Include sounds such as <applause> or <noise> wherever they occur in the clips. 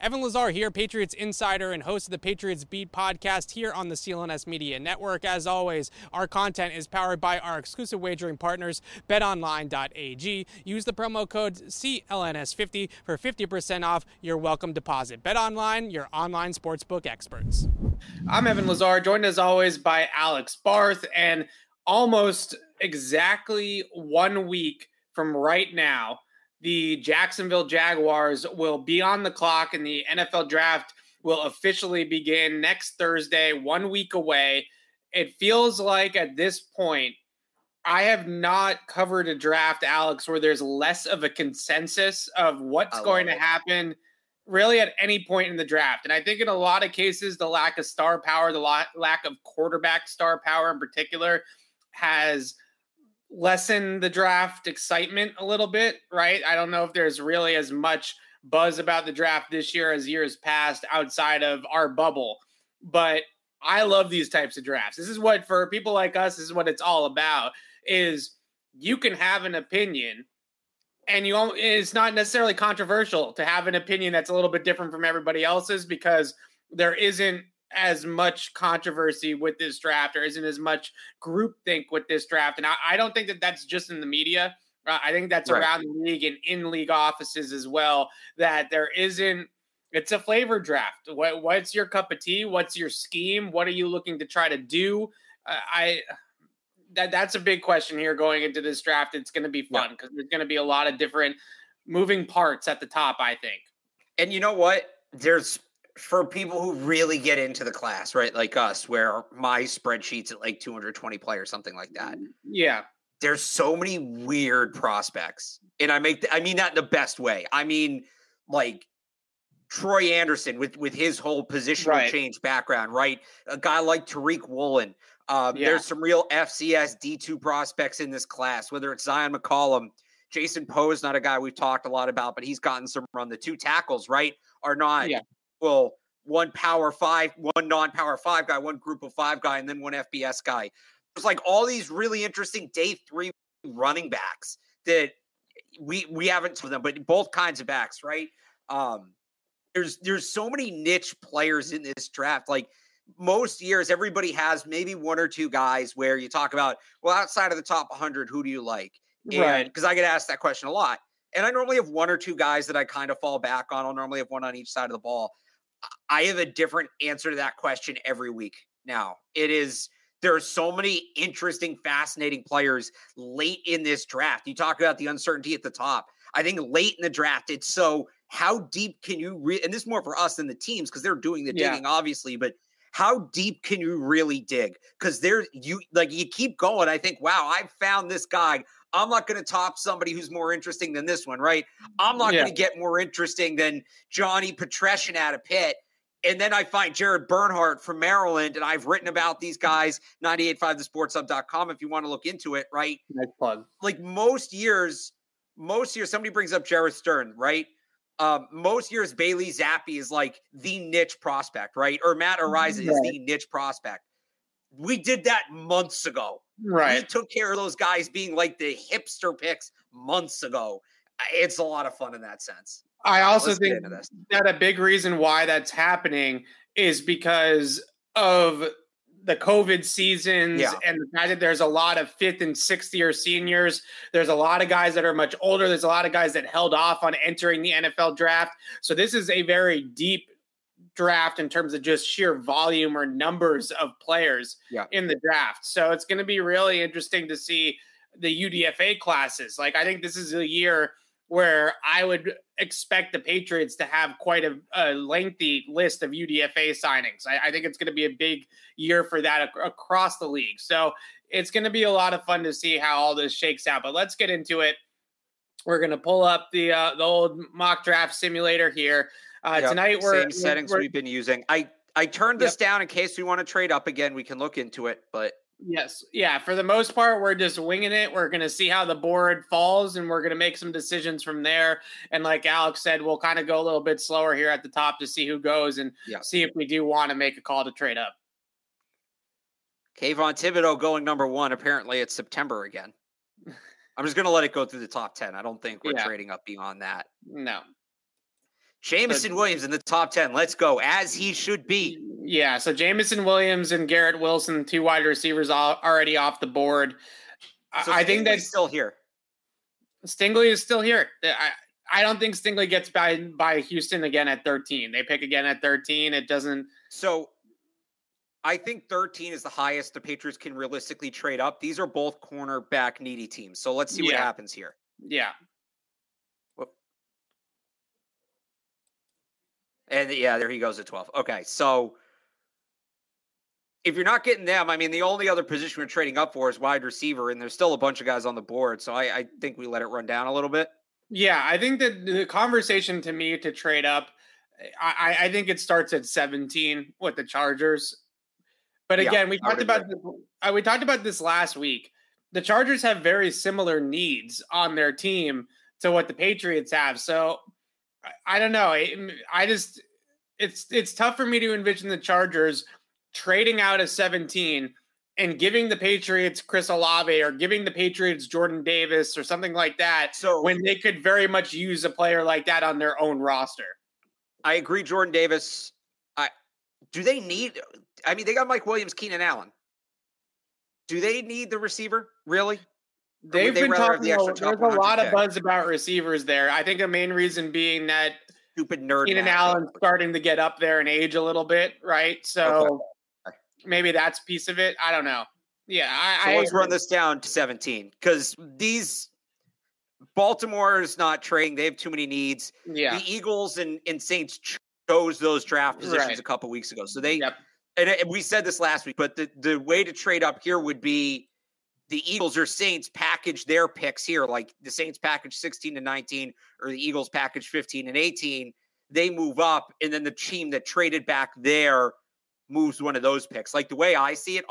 Evan Lazar here, Patriots insider and host of the Patriots Beat podcast here on the CLNS Media Network. As always, our content is powered by our exclusive wagering partners, betonline.ag. Use the promo code CLNS50 for 50% off your welcome deposit. BetOnline, your online sportsbook experts. I'm Evan Lazar, joined as always by Alex Barth, and almost exactly one week from right now, the Jacksonville Jaguars will be on the clock and the NFL draft will officially begin next Thursday, one week away. It feels like at this point, I have not covered a draft, Alex, where there's less of a consensus of what's going to happen really at any point in the draft. And I think in a lot of cases, the lack of star power, the lack of quarterback star power in particular, has – lessen the draft excitement a little bit, right? I don't know if there's really as much buzz about the draft this year as years past outside of our bubble. But I love these types of drafts. This is what for people like us this is what it's all about is you can have an opinion and you it's not necessarily controversial to have an opinion that's a little bit different from everybody else's because there isn't as much controversy with this draft or isn't as much groupthink with this draft. And I, I, don't think that that's just in the media. Uh, I think that's right. around the league and in league offices as well. That there isn't. It's a flavor draft. What, what's your cup of tea? What's your scheme? What are you looking to try to do? Uh, I that that's a big question here going into this draft. It's going to be fun because yeah. there's going to be a lot of different moving parts at the top. I think. And you know what? There's for people who really get into the class, right? Like us, where my spreadsheet's at like 220 players, something like that. Mm, yeah. There's so many weird prospects. And I make, I mean that in the best way. I mean, like Troy Anderson with, with his whole positional right. change background, right? A guy like Tariq Woolen. Um, yeah. There's some real FCS D2 prospects in this class, whether it's Zion McCollum. Jason Poe is not a guy we've talked a lot about, but he's gotten some run. The two tackles, right, are not yeah well, one power five, one non power five guy, one group of five guy, and then one FBS guy. It's like all these really interesting day three running backs that we we haven't to them, but both kinds of backs, right? Um, there's there's so many niche players in this draft. Like most years, everybody has maybe one or two guys where you talk about, well, outside of the top 100, who do you like? And right. because I get asked that question a lot. And I normally have one or two guys that I kind of fall back on. I'll normally have one on each side of the ball. I have a different answer to that question every week now. It is there are so many interesting, fascinating players late in this draft. You talk about the uncertainty at the top. I think late in the draft, it's so how deep can you re- and this is more for us than the teams because they're doing the digging, yeah. obviously, but how deep can you really dig? Because there you like you keep going. I think, wow, I found this guy. I'm not going to top somebody who's more interesting than this one, right? I'm not yeah. going to get more interesting than Johnny Petrishen out of Pitt. And then I find Jared Bernhardt from Maryland, and I've written about these guys, 985thesportshub.com if you want to look into it, right? Nice plug. Like most years, most years, somebody brings up Jared Stern, right? Um, most years, Bailey Zappe is like the niche prospect, right? Or Matt right. is the niche prospect. We did that months ago. Right. We took care of those guys being like the hipster picks months ago. It's a lot of fun in that sense. I also Let's think that a big reason why that's happening is because of the COVID seasons yeah. and the fact that there's a lot of fifth and sixth year seniors. There's a lot of guys that are much older. There's a lot of guys that held off on entering the NFL draft. So this is a very deep draft in terms of just sheer volume or numbers of players yeah. in the draft. So it's going to be really interesting to see the UDFA classes. Like I think this is a year where I would expect the Patriots to have quite a, a lengthy list of UDFA signings. I, I think it's going to be a big year for that ac- across the league. So it's going to be a lot of fun to see how all this shakes out. But let's get into it. We're going to pull up the uh, the old mock draft simulator here. Uh, yep. Tonight we're same settings we're, we've been using. I I turned this yep. down in case we want to trade up again. We can look into it, but Yes. Yeah. For the most part, we're just winging it. We're going to see how the board falls and we're going to make some decisions from there. And like Alex said, we'll kind of go a little bit slower here at the top to see who goes and yeah. see if we do want to make a call to trade up. Kayvon Thibodeaux going number one. Apparently, it's September again. <laughs> I'm just going to let it go through the top 10. I don't think we're yeah. trading up beyond that. No. Jameson Williams in the top 10. Let's go, as he should be. Yeah. So Jameson Williams and Garrett Wilson, two wide receivers already off the board. So I think that's still here. Stingley is still here. I, I don't think Stingley gets by by Houston again at 13. They pick again at 13. It doesn't. So I think 13 is the highest the Patriots can realistically trade up. These are both cornerback needy teams. So let's see yeah. what happens here. Yeah. And yeah, there he goes at 12. Okay. So if you're not getting them, I mean, the only other position we're trading up for is wide receiver, and there's still a bunch of guys on the board. So I, I think we let it run down a little bit. Yeah, I think that the conversation to me to trade up, I, I think it starts at 17 with the Chargers. But again, yeah, we talked about this, uh, we talked about this last week. The Chargers have very similar needs on their team to what the Patriots have. So I don't know. I, just it's it's tough for me to envision the Chargers trading out of 17 and giving the Patriots Chris Olave or giving the Patriots Jordan Davis or something like that. So when they could very much use a player like that on their own roster. I agree, Jordan Davis. I do they need I mean they got Mike Williams, Keenan Allen. Do they need the receiver? Really? They've they been talking. The there's a lot of buzz about receivers there. I think the main reason being that stupid nerd. Keenan Allen starting to get up there in age a little bit, right? So okay. maybe that's piece of it. I don't know. Yeah, I, so I let's agree. run this down to 17 because these Baltimore is not trading. They have too many needs. Yeah, the Eagles and, and Saints chose those draft positions right. a couple weeks ago, so they. Yep. And uh, we said this last week, but the, the way to trade up here would be the Eagles or Saints package their picks here, like the Saints package 16 to 19 or the Eagles package 15 and 18, they move up, and then the team that traded back there moves one of those picks. Like the way I see it,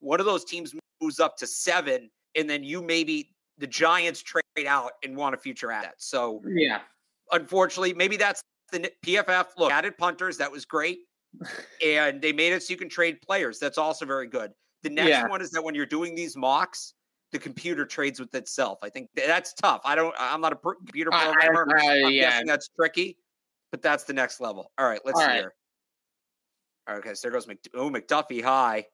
one of those teams moves up to seven, and then you maybe the Giants trade out and want a future asset. So yeah, unfortunately, maybe that's the PFF look added punters. That was great, <laughs> and they made it so you can trade players. That's also very good. The next yeah. one is that when you're doing these mocks, the computer trades with itself. I think that's tough. I don't. I'm not a computer programmer. Uh, uh, I'm yeah. guessing that's tricky, but that's the next level. All right, let's hear. All right. Okay, so there goes Mc, oh McDuffie high.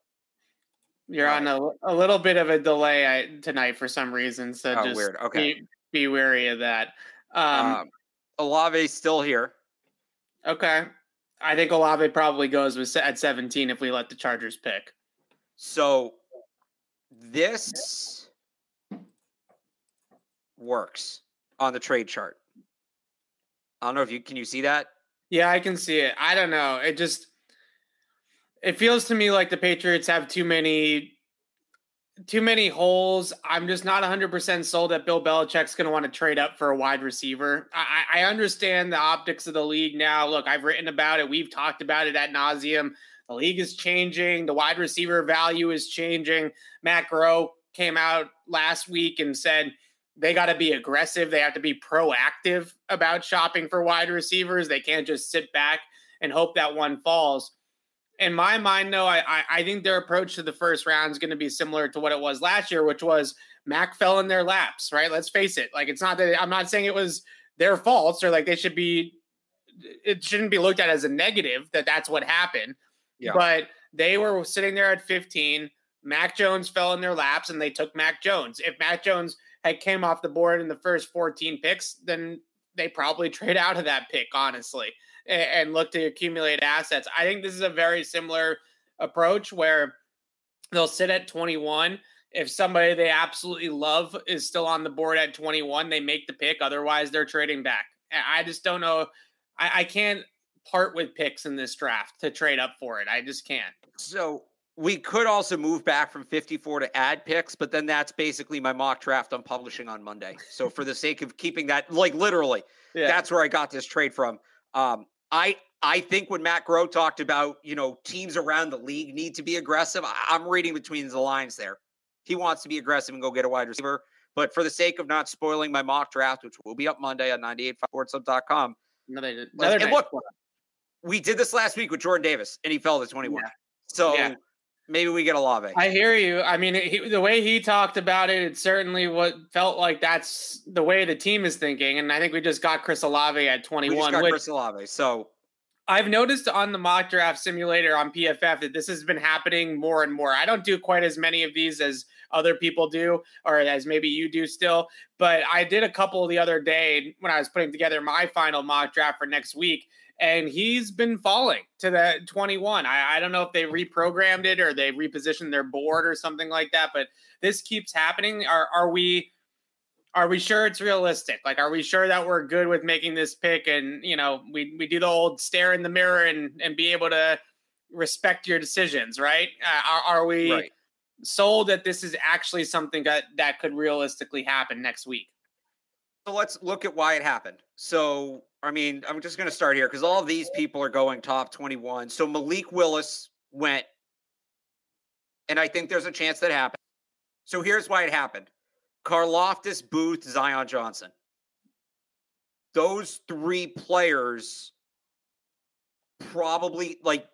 You're on a, a little bit of a delay tonight for some reason, so oh, just weird. Okay, be, be wary of that. Um, um, Olave's still here. Okay, I think Olave probably goes with at 17 if we let the Chargers pick. So this works on the trade chart. I don't know if you can you see that? Yeah, I can see it. I don't know. It just it feels to me like the Patriots have too many too many holes. I'm just not 100% sold that Bill Belichick's going to want to trade up for a wide receiver. I, I understand the optics of the league now. Look, I've written about it. We've talked about it at nauseum. The league is changing. The wide receiver value is changing. Matt Groh came out last week and said they got to be aggressive. They have to be proactive about shopping for wide receivers. They can't just sit back and hope that one falls. In my mind, though, I, I, I think their approach to the first round is going to be similar to what it was last year, which was Mac fell in their laps, right? Let's face it. Like, it's not that I'm not saying it was their faults or like they should be, it shouldn't be looked at as a negative that that's what happened. Yeah. But They were sitting there at 15. Mac Jones fell in their laps and they took Mac Jones. If Mac Jones had came off the board in the first 14 picks, then they probably <laughs> trade out of that pick, honestly, and, look to accumulate assets. I think this is a very similar approach where they'll sit at 21. If somebody they absolutely love is still on the board at 21, they make the pick. Otherwise, they're trading back. I just don't know. I, I can't part with picks in this draft to trade up for it. I just can't. So we could also move back from 54 to add picks, but then that's basically my mock draft I'm publishing on Monday. So for the sake of keeping that, like literally, yeah. that's where I got this trade from. Um, I I think when Matt Groh talked about you know teams around the league need to be aggressive, I, am reading between the lines there. He wants to be aggressive and go get a wide receiver. But for the sake of not spoiling my mock draft, which will be up Monday on 985sportsup.com. Another, another and look, we did this last week with Jordan Davis, and he fell to 21. Yeah. So yeah. maybe we get a Olave. I hear you. I mean, he, the way he talked about it, it certainly what felt like that's the way the team is thinking. And I think we just got Chris Olave at 21. We just got which, Chris Olave. So I've noticed on the mock draft simulator on PFF that this has been happening more and more. I don't do quite as many of these as other people do, or as maybe you do still, but I did a couple the other day when I was putting together my final mock draft for next week and he's been falling to that 21. I, I don't know if they reprogrammed it or they repositioned their board or something like that, but this keeps happening. Are are we are we sure it's realistic? Like, are we sure that we're good with making this pick and you know we we do the old stare in the mirror and and be able to respect your decisions, right? Uh, are, are, we right. sold that this is actually something that that could realistically happen next week? So let's look at why it happened. So I mean, I'm just going to start here because all these people are going top 21. So Malik Willis went, and I think there's a chance that happened. So here's why it happened Karlaftis, Booth, Zion Johnson. Those three players probably like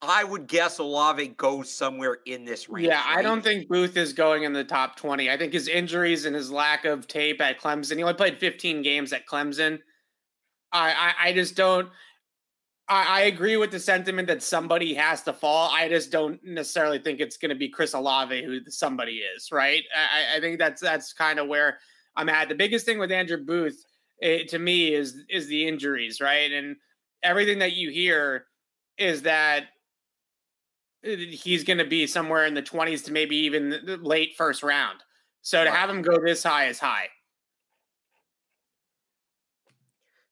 I would guess Olave goes somewhere in this range. Yeah, I don't think Booth is going in the top 20. I think his injuries and his lack of tape at Clemson, he only played 15 games at Clemson. I, I, I just don't. I, I, agree with the sentiment that somebody has to fall. I just don't necessarily think it's going to be Chris Olave who somebody is. Right? I, I think that's that's kind of where I'm at. The biggest thing with Andrew Booth, it, eh, to me, is is the injuries. Right, and everything that you hear is that he's going to be somewhere in the 20s to maybe even the late first round. So to have him go this high is high.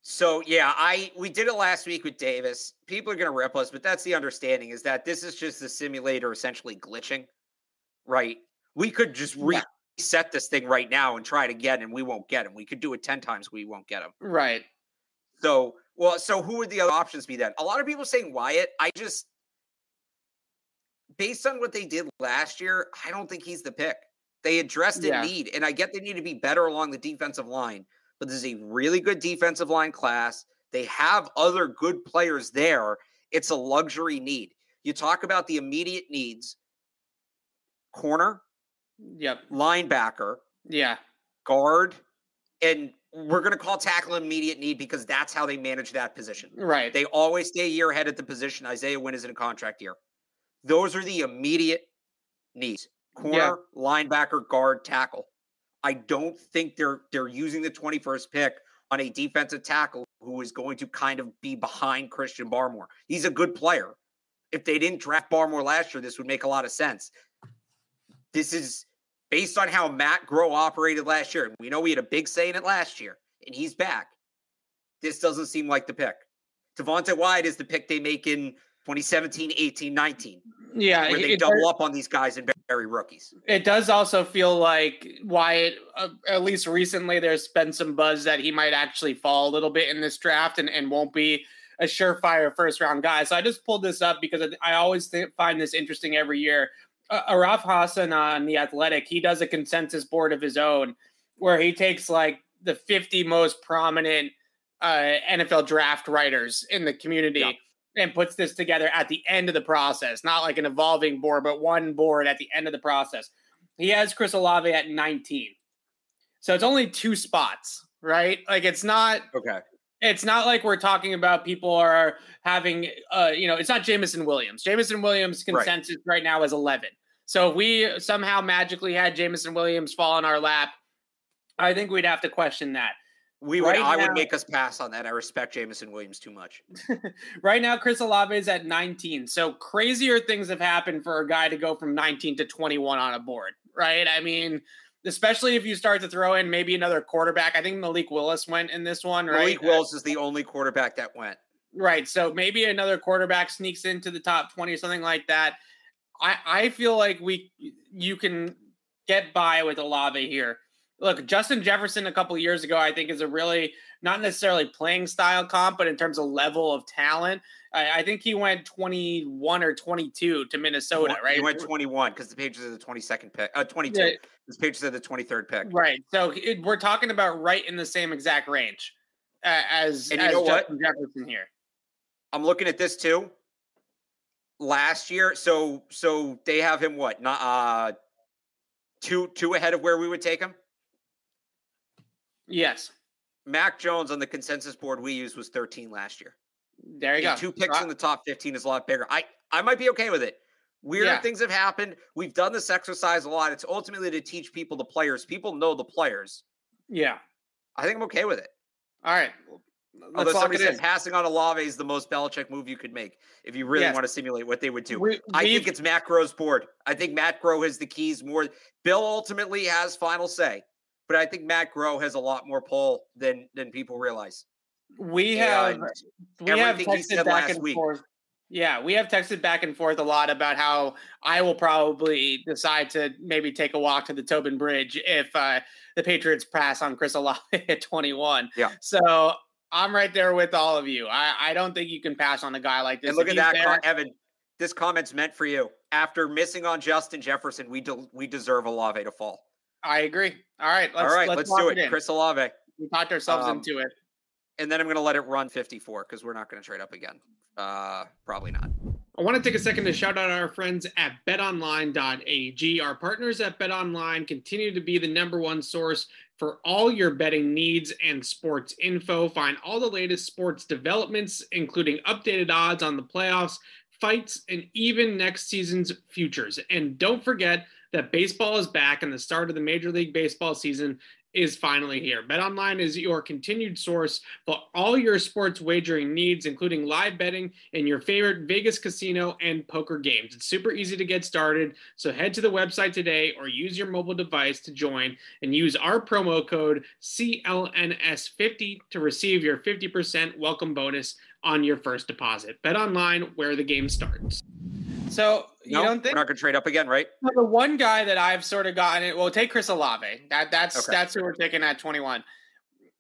So yeah, I we did it last week with Davis. People are going to rip us, but that's the understanding is that this is just the simulator essentially glitching, right? We could just reset this thing right now and try to get him. We won't get him. We could do it ten times. We won't get him. Right. So well, so who would the other options be then? A lot of people saying Wyatt. I just based on what they did last year, I don't think he's the pick. They addressed a yeah. need, and I get they need to be better along the defensive line but this is a really good defensive line class. They have other good players there. It's a luxury need. You talk about the immediate needs corner, yep, linebacker, yeah, guard, and we're going to call tackle immediate need because that's how they manage that position. Right. They always stay a year ahead at the position. Isaiah Wynn is in a contract year. Those are the immediate needs corner, yeah. linebacker, guard, tackle. I don't think they're they're using the 21st pick on a defensive tackle who is going to kind of be behind Christian Barmore. He's a good player. If they didn't draft Barmore last year, this would make a lot of sense. This is based on how Matt Groh operated last year. and We know we had a big say in it last year, and he's back. This doesn't seem like the pick. Devonte Wyatt is the pick they make in 2017, 18, 19. Yeah, where they double does, up on these guys and bury rookies. It does also feel like Wyatt, uh, at least recently, there's been some buzz that he might actually fall a little bit in this draft and, and won't be a surefire first round guy. So I just pulled this up because I always th- find this interesting every year. Uh, Arif Hasan on The Athletic, he does a consensus board of his own where he takes like the 50 most prominent uh, NFL draft writers in the community. Yeah and puts this together at the end of the process, not like an evolving board, but one board at the end of the process. He has Chris Olave at 19. So it's only two spots, right? Like it's not okay. It's not like we're talking about people are having, uh, you know, it's not Jameson Williams. Jameson Williams consensus right, right now is 11. So if we somehow magically had Jameson Williams fall in our lap, I think we'd have to question that. We would. Right I now, would make us pass on that. I respect Jameson Williams too much. <laughs> right now, Chris Olave is at 19. So crazier things have happened for a guy to go from 19 to 21 on a board. Right. I mean, especially if you start to throw in maybe another quarterback. I think Malik Willis went in this one, right? Malik Willis is the only quarterback that went. Right. So maybe another quarterback sneaks into the top 20 or something like that. I, I feel like we you can get by with Olave here. Look, Justin Jefferson a couple years ago, I think, is a really not necessarily playing style comp, but in terms of level of talent, I, I think he went 21 or 22 to Minnesota, right? He went 21 because the Patriots are the 22nd pick, uh, 22. Yeah. The Patriots are the 23rd pick. Right. So it, we're talking about right in the same exact range uh, as, and you as know Justin what? Jefferson here. I'm looking at this too. Last year, so so they have him what? Not uh two two ahead of where we would take him. Yes. Mac Jones on the consensus board we used was 13 last year. There you and go. Two picks in the top 15 is a lot bigger. I I might be okay with it. Weird yeah. things have happened. We've done this exercise a lot. It's ultimately to teach people the players. People know the players. Yeah. I think I'm okay with it. All right. Let's Although somebody said in. passing on Olave is the most Belichick move you could make if you really yes. want to simulate what they would do. We, I think it's Matt Groh's board. I think Matt Groh has the keys more. Bill ultimately has final say but I think Matt Groh has a lot more pull than than people realize. We have we have texted back and week. forth. Yeah, we have texted back and forth a lot about how I will probably decide to maybe take a walk to the Tobin Bridge if uh, the Patriots pass on Chris Olave <laughs> at 21. Yeah. So I'm right there with all of you. I, I don't think you can pass on a guy like this. And look at that, there, Evan. This comment's meant for you. After missing on Justin Jefferson, we de- we deserve Olave to fall. I agree. All right, let's, all right, let's, let's do it. it Chris Olave. We talked ourselves um, into it, and then I'm going to let it run 54 because we're not going to trade up again. Uh, probably not. I want to take a second to shout out our friends at betonline.ag. Our partners at betonline continue to be the number one source for all your betting needs and sports info. Find all the latest sports developments, including updated odds on the playoffs, fights, and even next season's futures. And don't forget, that baseball is back and the start of the Major League Baseball season is finally here. BetOnline is your continued source for all your sports wagering needs, including live betting and your favorite Vegas casino and poker games. It's super easy to get started, so head to the website today or use your mobile device to join and use our promo code CLNS50 to receive your 50% welcome bonus on your first deposit. BetOnline, where the game starts. So you no, don't think we're not going to trade up again, right? The one guy that I've sort of gotten it. Well, take Chris Olave. That that's okay. that's who we're taking at twenty one.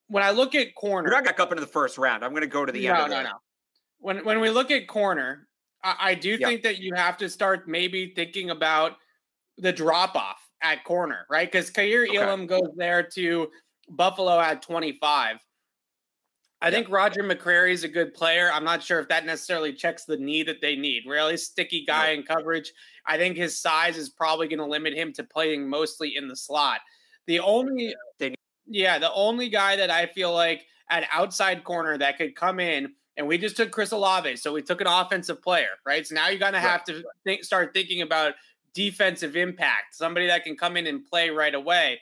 When I look at corner, you're not going to up into the first round. I'm going to go to the no, end. No, no, no. When when we look at corner, I, I do think that you have to start maybe thinking about the drop off at corner, right? Because Kaiir okay. Elam goes there to Buffalo at 25. I think Roger McCreary is a good player. I'm not sure if that necessarily checks the need that they need. Really sticky guy in coverage. I think his size is probably going to limit him to playing mostly in the slot. The only, yeah, the only guy that I feel like at outside corner that could come in, and we just took Chris Olave, so we took an offensive player, right? So now you're going to have to think, start thinking about defensive impact, somebody that can come in and play right away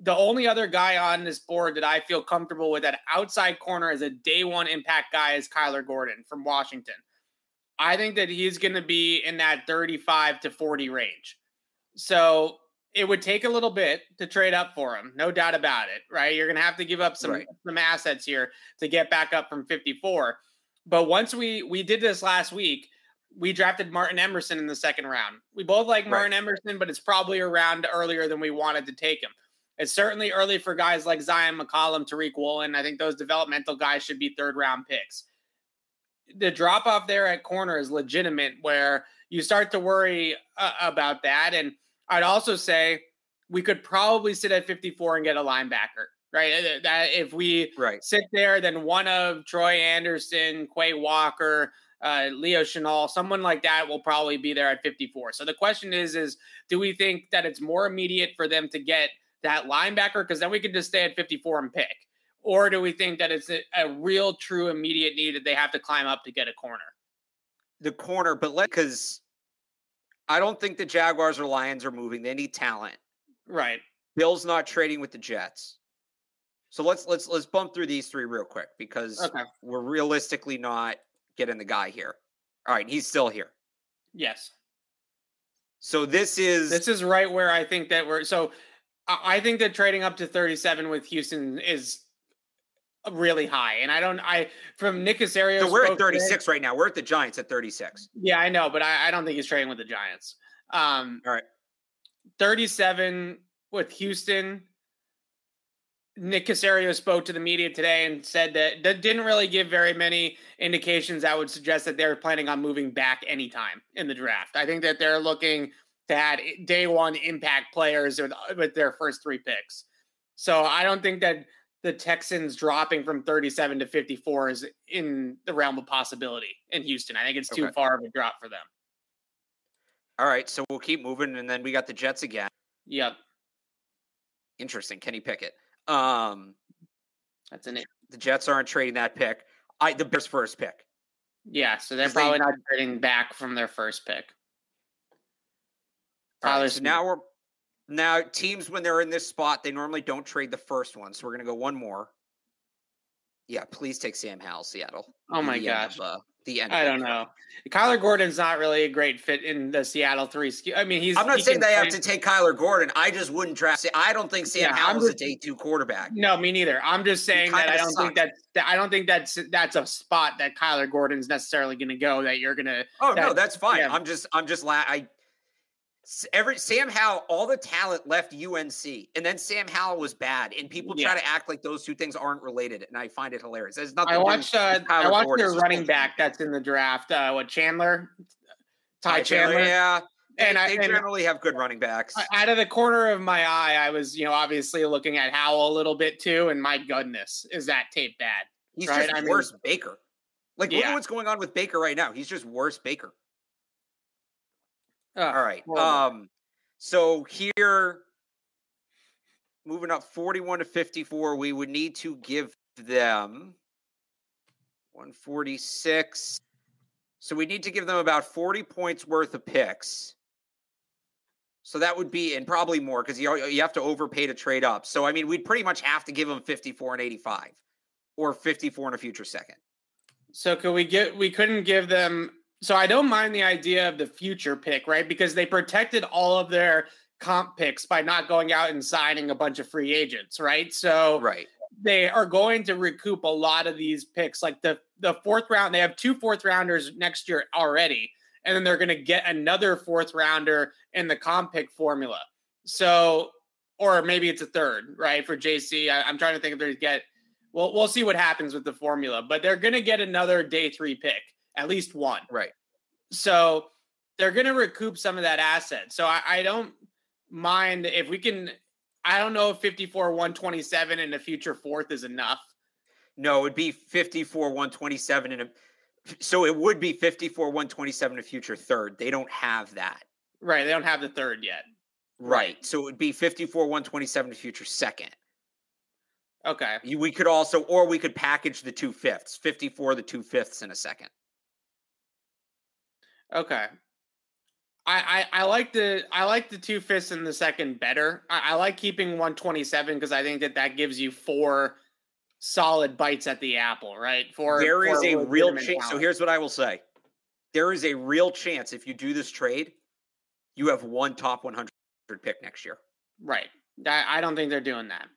the only other guy on this board that I feel comfortable with at outside corner as a day one impact guy is Kyler Gordon from Washington. I think that he's going to be in that 35 to 40 range. So it would take a little bit to trade up for him, no doubt about it, right? You're going to have to give up some right. some assets here to get back up from 54. But once we we did this last week, we drafted Martin Emerson in the second round. We both like Martin right. Emerson, but it's probably around earlier than we wanted to take him. It's certainly early for guys like Zion McCollum, Tariq Woolen. I think those developmental guys should be third round picks. The drop off there at corner is legitimate, where you start to worry uh, about that. And I'd also say we could probably sit at 54 and get a linebacker, right? Uh, that if we right. sit there, then one of Troy Anderson, Quay Walker, uh, Leo Chenal, someone like that will probably be there at 54. So the question is, is do we think that it's more immediate for them to get that linebacker because then we can just stay at 54 and pick. or do we think that it's a, a real, true, immediate need that they have to climb up to get a corner? The corner, but let because I don't think the Jaguars or Lions are moving. They need talent. Right. Bill's not trading with the Jets. So let's let's let's bump through these three real quick because okay. we're realistically not getting the guy here. All right, he's still here. Yes. So this is this is right where I think that we're so I think that trading up to 37 with Houston is really high. And I don't I from Nick Caserio. So we're at 36 today, right now. We're at the Giants at 36. Yeah, I know, but I, I don't think he's trading with the Giants. Um all right. 37 with Houston. Nick Caserio spoke to the media today and said that that didn't really give very many indications that would suggest that they're planning on moving back anytime in the draft. I think that they're looking to add day one impact players with, with their first three picks. So I don't think that the Texans dropping from 37 to 54 is in the realm of possibility in Houston. I think it's too okay. far of a drop for them. All right, so we'll keep moving, and then we got the Jets again. Yep. Interesting. Kenny Pickett. Um, that's an the Jets aren't trading that pick. I the Bears first pick. Yeah, so they're probably they, not trading back from their first pick. Right, so now we're now teams when they're in this spot, they normally don't trade the first one. So we're gonna go one more. Yeah, please take Sam Howell, Seattle. Oh my gosh. Of, uh, the end. I don't know. Kyler Gordon's not really a great fit in the Seattle three. I mean, he's. I'm not he saying they have to take Kyler Gordon. I just wouldn't draft. I don't think Sam yeah, Howell's just, a day two quarterback. No, me neither. I'm just saying that I don't think that, that I don't think that's that's a spot that Kyler Gordon's necessarily going to go. That you're going to. Oh that, no, that's fine. Yeah. I'm just I'm just la- I every Sam Howell, all the talent left UNC, and then Sam Howell was bad, and people yeah. try to act like those two things aren't related, and I find it hilarious. There's nothing. I watched. Uh, I watched their running back that's in the draft. Uh, what Chandler? Ty, Ty Chandler, Chandler, yeah. And they, I, they generally have good running backs. Out of the corner of my eye, I was, you know, obviously looking at Howell a little bit too, and my goodness, is that tape bad? He's right? just I worse mean, Baker. Like, yeah. look at what's going on with Baker right now. He's just worse Baker. Oh, All right. Um, so here, moving up 41 to 54, we would need to give them 146. So we need to give them about 40 points worth of picks. So that would be, and probably more because you, you have to overpay to trade up. So, I mean, we'd pretty much have to give them 54 and 85 or 54 in a future second. So could we get, we couldn't give them so I don't mind the idea of the future pick, right? Because they protected all of their comp picks by not going out and signing a bunch of free agents, right? So right. they are going to recoup a lot of these picks. Like the the fourth round, they have two fourth rounders next year already, and then they're going to get another fourth rounder in the comp pick formula. So, or maybe it's a third, right? For JC, I, I'm trying to think if they get. Well, we'll see what happens with the formula, but they're going to get another day three pick at least one. Right. So they're going to recoup some of that asset. So I, I, don't mind if we can. I don't know if 54 127 in the future fourth is enough. No, it would be 54 127 in a. So it would be 54 127 a future third. They don't have that. Right. They don't have the third yet. Right. right. So it would be 54 127 a future second. Okay. We could also, or we could package the two fifths, 54 the two fifths in a second. Okay. I, I, I like the I like the two fifths in the second better. I, I like keeping 127 because I think that that gives you four solid bites at the apple, right? For there is a real chance. So here's what I will say: there is a real chance if you do this trade, you have one top 100 pick next year. Right. I, I don't think they're doing that.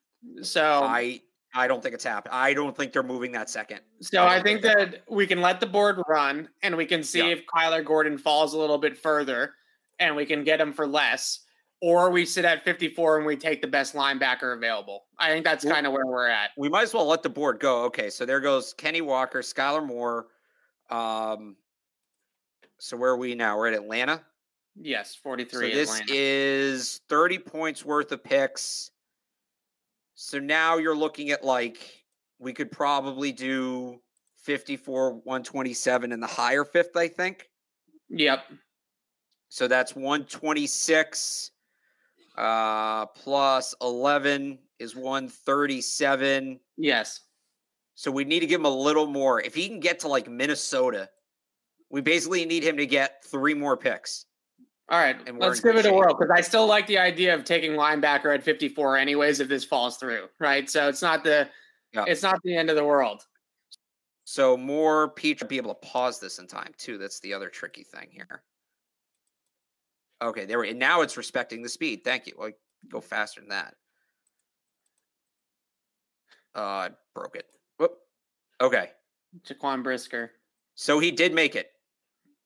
So I I don't think it's happened. I don't think they're moving that second. So I, I think, think that we can let the board run and we can see yeah. if Kyler Gordon falls a little bit further and we can get him for less, or we sit at 54 and we take the best linebacker available. I think that's kind of where we're at. We might as well let the board go. Okay, so there goes Kenny Walker, Skylar Moore. Um, so where are we now? We're at Atlanta. Yes, 43. So this Atlanta. is 30 points worth of picks. So now you're looking at like we could probably do 54 127 in the higher fifth, I think. Yep. So that's 126 uh plus 11 is 137. Yes. So we need to give him a little more. If he can get to like Minnesota, we basically need him to get three more picks. All right, let's give it shape. a whirl because I still like the idea of taking linebacker at 54, anyways, if this falls through, right? So it's not the yeah. it's not the end of the world. So more Peach be able to pause this in time too. That's the other tricky thing here. Okay, there we and now it's respecting the speed. Thank you. Like go faster than that. Uh broke it. Whoop. Okay. Jaquan Brisker. So he did make it.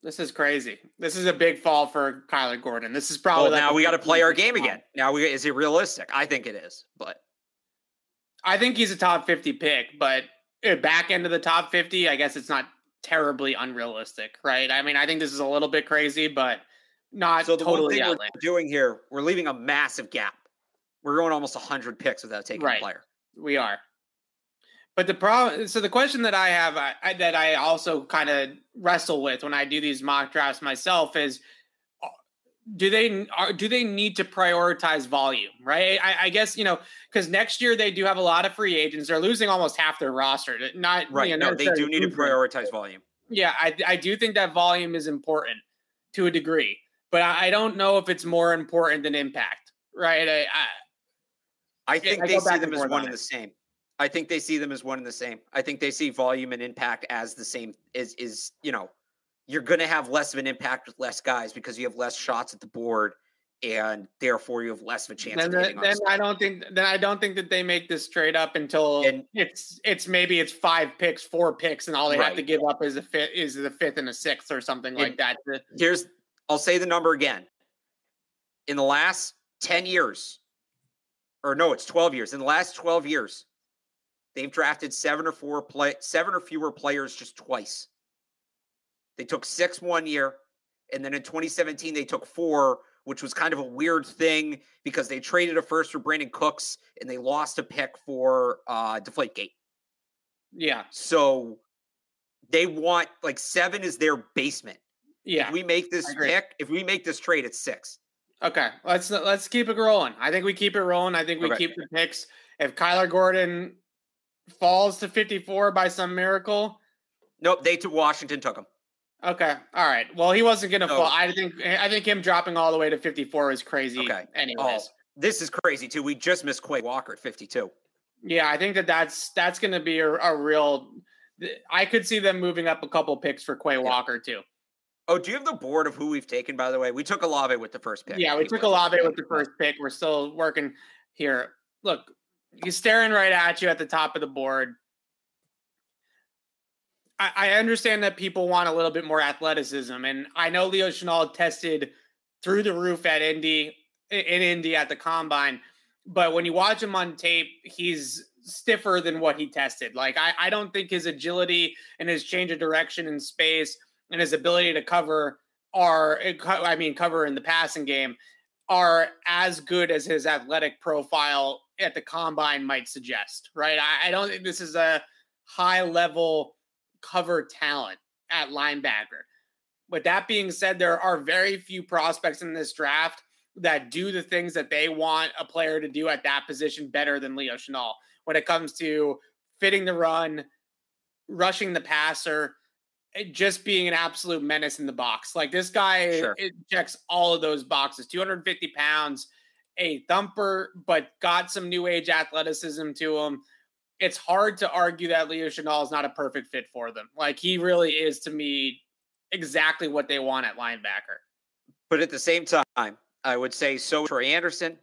This is crazy. This is a big fall for Kyler Gordon. This is probably well, like now we got to play our game again. Now we is it realistic? I think it is, but I think he's a top 50 pick, but uh, back end of the top 50, I guess it's not terribly unrealistic, right? I mean, I think this is a little bit crazy, but not so the totally one thing we're doing here, we're leaving a massive gap. We're going almost 100 picks without taking right. a player. We are. But the problem, so the question that I have I, I, that I also kind of wrestle with when I do these mock drafts myself is, uh, do they are, do they need to prioritize volume? Right. I, I guess you know because next year they do have a lot of free agents. They're losing almost half their roster. Not right. You know, no, they do need to prioritize volume. Yeah, I I do think that volume is important to a degree, but I, I don't know if it's more important than impact. Right. I I, I think they see them as one and the same. I think they see them as one and the same. I think they see volume and impact as the same. Is is you know, you're going to have less of an impact with less guys because you have less shots at the board, and therefore you have less of a chance. Then, the, then I don't think then I don't think that they make this trade up until and, it's it's maybe it's five picks, four picks, and all they right. have to give up is a fifth is the fifth and a sixth or something and like that. Here's I'll say the number again. In the last ten years, or no, it's twelve years. In the last twelve years They've drafted seven or four play seven or fewer players just twice. They took six one year, and then in 2017 they took four, which was kind of a weird thing because they traded a first for Brandin Cooks and they lost a pick for uh Deflategate. Yeah. So they want like seven is their basement. Yeah. If we make this pick, if we make this trade, it's six. Okay, let's let's keep it rolling. I think we keep it rolling. I think we okay. keep the picks. If Kyler Gordon falls to 54 by some miracle? Nope, they took Washington took him. Okay, all right. Well, he wasn't going to fall. I think I think him dropping all the way to 54 is crazy. Okay. Anyways, oh, this is crazy too. We just missed Quay Walker at 52. Yeah, I think that that's that's going to be a, a, real. I could see them moving up a couple picks for Quay Walker too. Oh, do you have the board of who we've taken? By the way, we took Olave with the first pick. Yeah, we took Olave with the first pick. We're still working here. Look, He's staring right at you at the top of the board. I, I understand that people want a little bit more athleticism, and I know Leo Chenal tested through the roof at Indy in Indy at the combine, but when you watch him on tape, he's stiffer than what he tested. Like I, I don't think his agility and his change of direction in space and his ability to cover are I mean cover in the passing game are as good as his athletic profile at the combine might suggest, right? I, I don't think this is a high level cover talent at linebacker. With that being said, there are very few prospects in this draft that do the things that they want a player to do at that position better than Leo Chenal when it comes to fitting the run, rushing the passer, just being an absolute menace in the box. Like this guy sure. checks all of those boxes 250 pounds, a thumper, but got some new age athleticism to him. It's hard to argue that Leo Chenal is not a perfect fit for them. Like he really is to me exactly what they want at linebacker. But at the same time, I would say so Troy Anderson,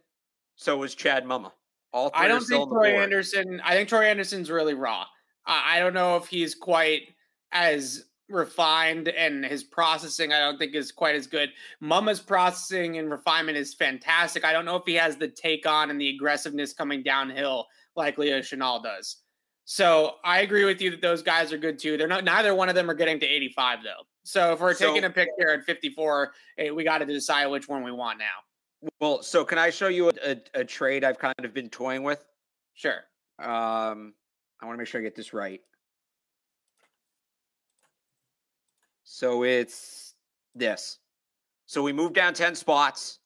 so was Chad Muma. All I don't think Troy Anderson. I think Troy Anderson's really raw. I don't know if he's quite as refined and his processing I don't think is quite as good. Muma's processing and refinement is fantastic. I don't know if he has the take on and the aggressiveness coming downhill like Leo Chenal does. So I agree with you that those guys are good too. They're not neither one of them are getting to 85 though. So if we're so, taking a pick here at 54, we got to decide which one we want now. Well, so can I show you a, a, a trade I've kind of been toying with? Sure. Um, I want to make sure I get this right. So it's this. So we moved down 10 spots.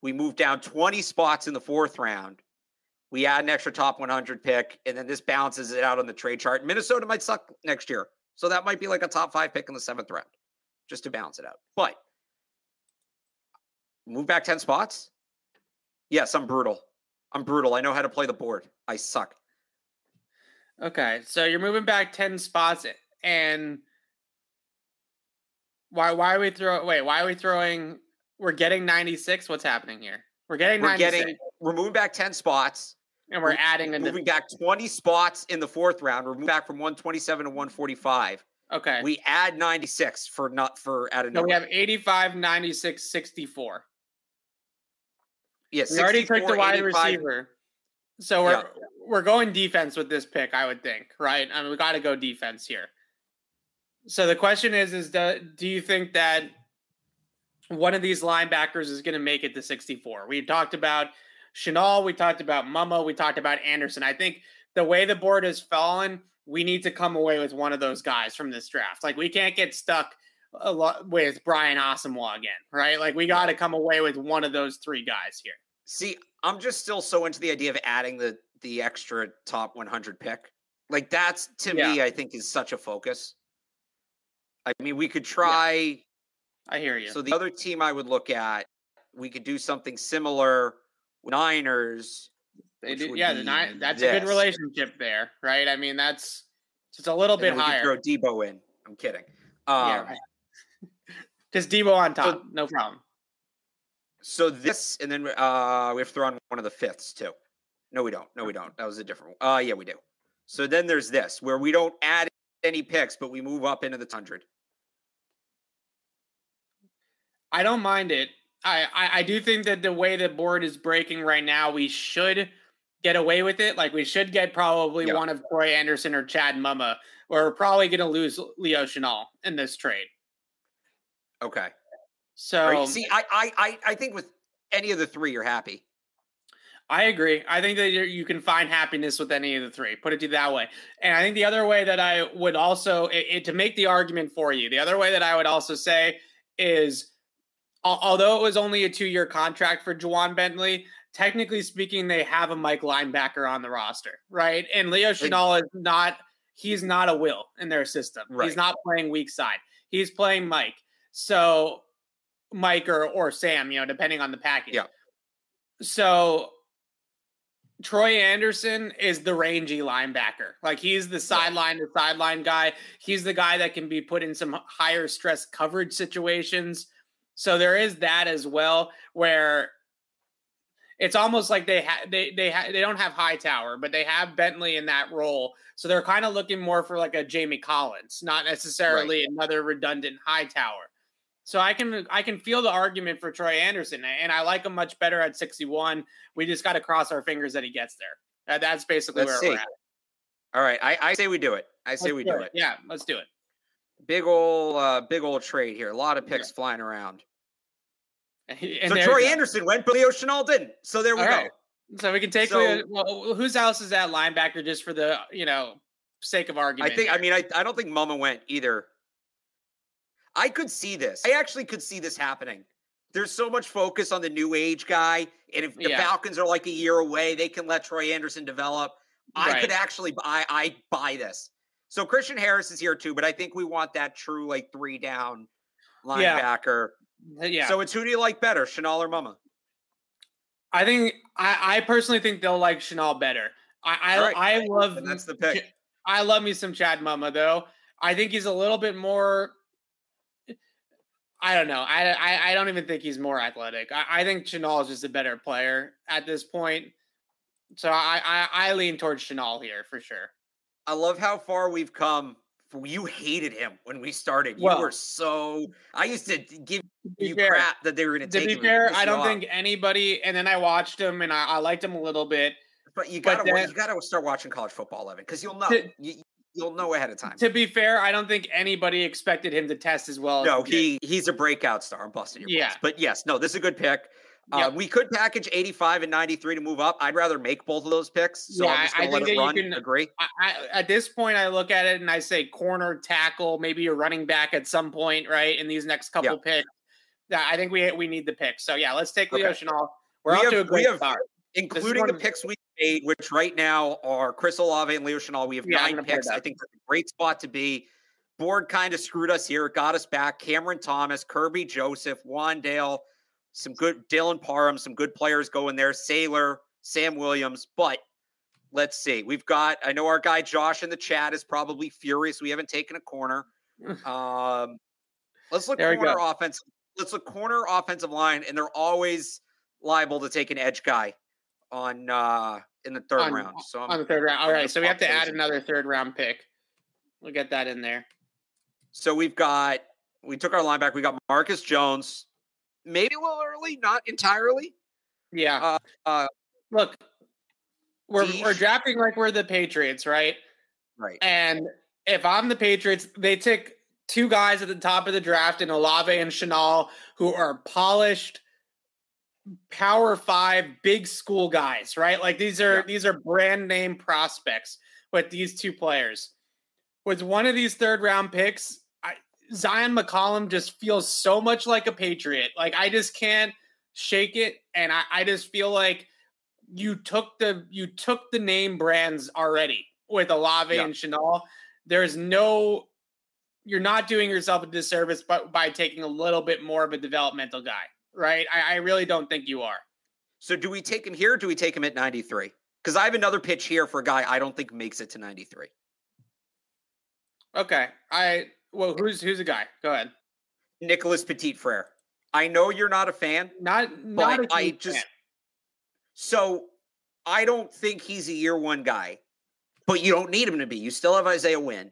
We moved down 20 spots in the fourth round. We add an extra top 100 pick, and then this balances it out on the trade chart. Minnesota might suck next year. So that might be like a top five pick in the seventh round just to balance it out. But move back 10 spots. Yes, I'm brutal. I'm brutal. I know how to play the board. I suck. Okay. So you're moving back 10 spots and why why are we throwing wait, why are we throwing we're getting 96? What's happening here? We're getting we're getting we're moving back 10 spots. And we're, we're adding a moving back 20 spots in the fourth round. We're moving back from 127 to 145. Okay. We add 96 for not for adding. No, we have 85, 96, 64. Yes, yeah, we already took the wide 85. receiver. So we're yeah. we're going defense with this pick, I would think, right? I mean, we got to go defense here. So the question is, is do, do you think that one of these linebackers is going to make it to 64? We talked about Chenal, we talked about Muma, we talked about Anderson. I think the way the board has fallen, we need to come away with one of those guys from this draft. Like we can't get stuck a lot with Brian Asamoah again, right? Like we got to come away with one of those three guys here. See, I'm just still so into the idea of adding the the extra top 100 pick. Like that's to yeah. me, I think is such a focus. I mean, we could try. Yeah. I hear you. So the other team I would look at, we could do something similar. Niners. They yeah, the nine. That's this. a good relationship there, right? I mean, that's it's a little bit we higher. throw Deebo in. I'm kidding. Um, yeah, right. <laughs> just Deebo on top, so, no problem. So this, and then uh, we have to throw on one of the fifths too. No, we don't. No, we don't. That was a different one. Uh, yeah, we do. So then there's this where we don't add any picks, but we move up into the hundred. I don't mind it. I, I, I do think that the way the board is breaking right now, we should get away with it. Like we should get probably one of Troy Anderson or Chad Muma. We're probably going to lose Leo Chenal in this trade. Okay. So right. see, I, I I think with any of the three, you're happy. I agree. I think that you can find happiness with any of the three. Put it to that way. And I think the other way that I would also it, it, to make the argument for you, the other way that I would also say is, although it was only a two-year contract for Ja'Whaun Bentley, technically speaking, they have a Mike linebacker on the roster, right? And Leo Chenal is not. He's not a will in their system. Right. He's not playing weak side. He's playing Mike. So Mike or or Sam, you know, depending on the package. Yeah. So Troy Anderson is the rangy linebacker. Like he's the sideline to sideline guy. He's the guy that can be put in some higher stress coverage situations. So there is that as well, where it's almost like they ha- they they ha- they don't have Hightower, but they have Bentley in that role. So they're kind of looking more for like a Jamie Collins, not necessarily right. another redundant Hightower. So I can I can feel the argument for Troy Anderson, and I like him much better at 61. We just got to cross our fingers that he gets there. that's basically let's where see. we're at. All right, I, I say we do it. I say let's we do, it. it. Yeah, let's do it. Big old uh, big old trade here. A lot of picks yeah. flying around. And so Troy Anderson went, but Leo Chenal didn't. So there we All go. Right. So we can take so, Leo, well, whose else is that linebacker just for the you know sake of argument? I think. Here. I mean, I, I don't think Muma went either. I could see this. I actually could see this happening. There's so much focus on the new age guy, and if the yeah. Falcons are like a year away, they can let Troy Anderson develop. Right. I could actually buy. I buy this. So Christian Harris is here too, but I think we want that true like three down linebacker. Yeah. yeah. So it's who do you like better, Chenal or Muma? I think I, I personally think they'll like Chenal better. I I, right. I love and that's the pick. I love me some Chad Muma though. I think he's a little bit more I don't know. I, I, I don't even think he's more athletic. I, I think Chenal is just a better player at this point. So I, I, I lean towards Chenal here for sure. I love how far we've come. You hated him when we started. You well, were so. I used to give you fair, crap that they were going to take. To be fair, I don't think anybody. And then I watched him, and I, I liked him a little bit. But you got to you got to start watching college football eleven because you'll know. To, you, you'll know ahead of time. To be fair, I don't think anybody expected him to test as well. No, as he he's a breakout star. I'm busting your yeah. Balls. But yes, no, this is a good pick. Uh, yep. Uh, we could package 85 and 93 to move up. I'd rather make both of those picks. So yeah, I'm just going to let it run. Can, Agree. I, I, at this point, I look at it and I say corner, tackle, maybe a running back at some point, right? In these next couple yep. picks. Yeah, I think we we need the picks. So yeah, let's take Leo okay. Chenal. We're we off have, to a great have, start. Including the picks we made, which right now are Chris Olave and Leo Chenal. We have Yeah, nine picks. I think that's a great spot to be. Board kind of screwed us here. It got us back. Cameron Thomas, Kerby Joseph, Wan'Dale, some good Dylan Parham, some good players going there. Salyer, Sam Williams. But let's see. We've got, I know our guy Josh in the chat is probably furious. We haven't taken a corner. <laughs> Um, let's look There corner offense. Let's look corner offensive line, and they're always liable to take an edge guy on uh in the third On- round. So I'm- on the third round. All right, so we have to add another third round pick. We'll get that in there. So we've got we took our linebacker. We got Marcus Jones, maybe a little early, not entirely. Yeah. Uh, uh, Look, we're we're drafting like we're the Patriots, right? right. And if I'm the Patriots, they took two guys at the top of the draft in Olave and Chenal who are polished power five big school guys, right? Like these are Yeah. these are brand name prospects with these two players. Was one of these third round picks, Zyon McCollum just feels so much like a Patriot. Like I just can't shake it. And I, I just feel like you took the you took the name brands already with Olave Yeah. and Chenal. There's no you're not doing yourself a disservice but by taking a little bit more of a developmental guy, right? I, I really don't think you are. So do we take him here? Or do we take him at 93? Because I have another pitch here for a guy I don't think makes it to 93. Okay. I well who's who's the guy? Go ahead. Nicholas Petit Frere. I know you're not a fan, Not not but a I just fan. so I don't think he's a year one guy, but you don't need him to be. You still have Isaiah Wynn.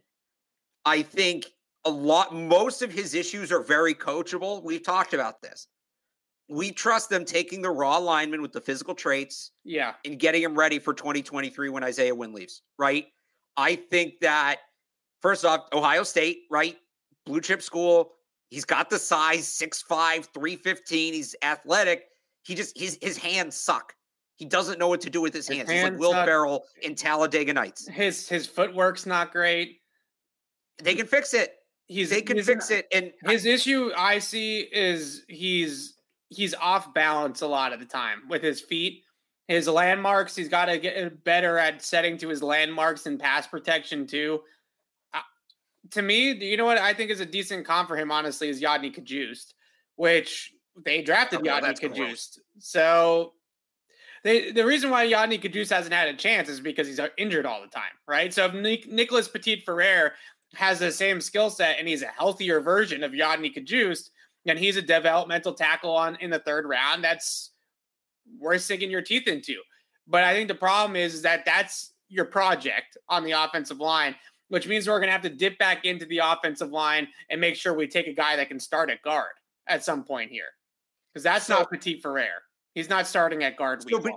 I think a lot, most of his issues are very coachable. We've talked about this. We trust them taking the raw lineman with the physical traits yeah. and getting him ready for 2023 when Isaiah Wynn leaves, right? I think that first off, Ohio State, right? Blue chip school. He's got the size, 6'5, 315. He's athletic. He just his his hands suck. He doesn't know what to do with his, His hands. He's like Will suck. Ferrell in Talladega Nights. His his footwork's not great. They can fix it. He's They can fix it. And His issue I see is he's he's off balance a lot of the time with his feet. His landmarks, he's got to get better at setting to his landmarks and pass protection too. To me, you know what I think is a decent comp for him, honestly, is Yodny Cajuste, which they drafted well, Yodny. Cajuste. So they, the reason why Yodny Cajuste hasn't had a chance is because he's uh, injured all the time, right? So if Nic- Nicholas Petit Frere has the same skill set and he's a healthier version of Yodny Cajuste, and he's a developmental tackle on in the third round, that's worth sinking your teeth into. But I think the problem is that that's your project on the offensive line, which means we're going to have to dip back into the offensive line and make sure we take a guy that can start at guard at some point here. Because that's So- not Petit Frere. He's not starting at guard week So, but-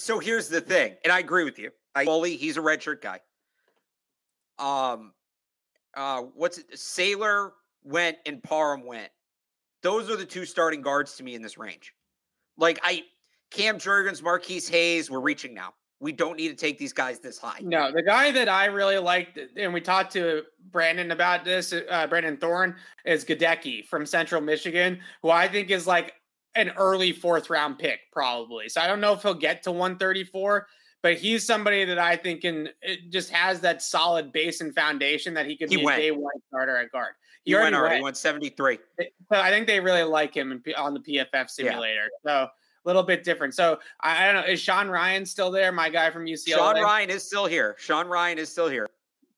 so here's the thing, and I agree with you. I fully he's a redshirt guy. Um uh what's it? Salyer went and Parham went. Those are the two starting guards to me in this range. Like I Cam Jurgens, Marquis Hayes, we're reaching now. We don't need to take these guys this high. No, the guy that I really liked, and we talked to Brandon about this, uh, Brandon Thorn, is Goedeke from Central Michigan, who I think is like an early fourth round pick, probably. So I don't know if he'll get to 134, but he's somebody that I think can it just has that solid base and foundation that he could He be went. a day one starter at guard. He, went already. He went 73. But I think they really like him on the PFF simulator. So a little bit different. So I, I don't know. Is Sean Rhyan still there? My guy from UCLA. Sean Rhyan is still here. Sean Rhyan is still here.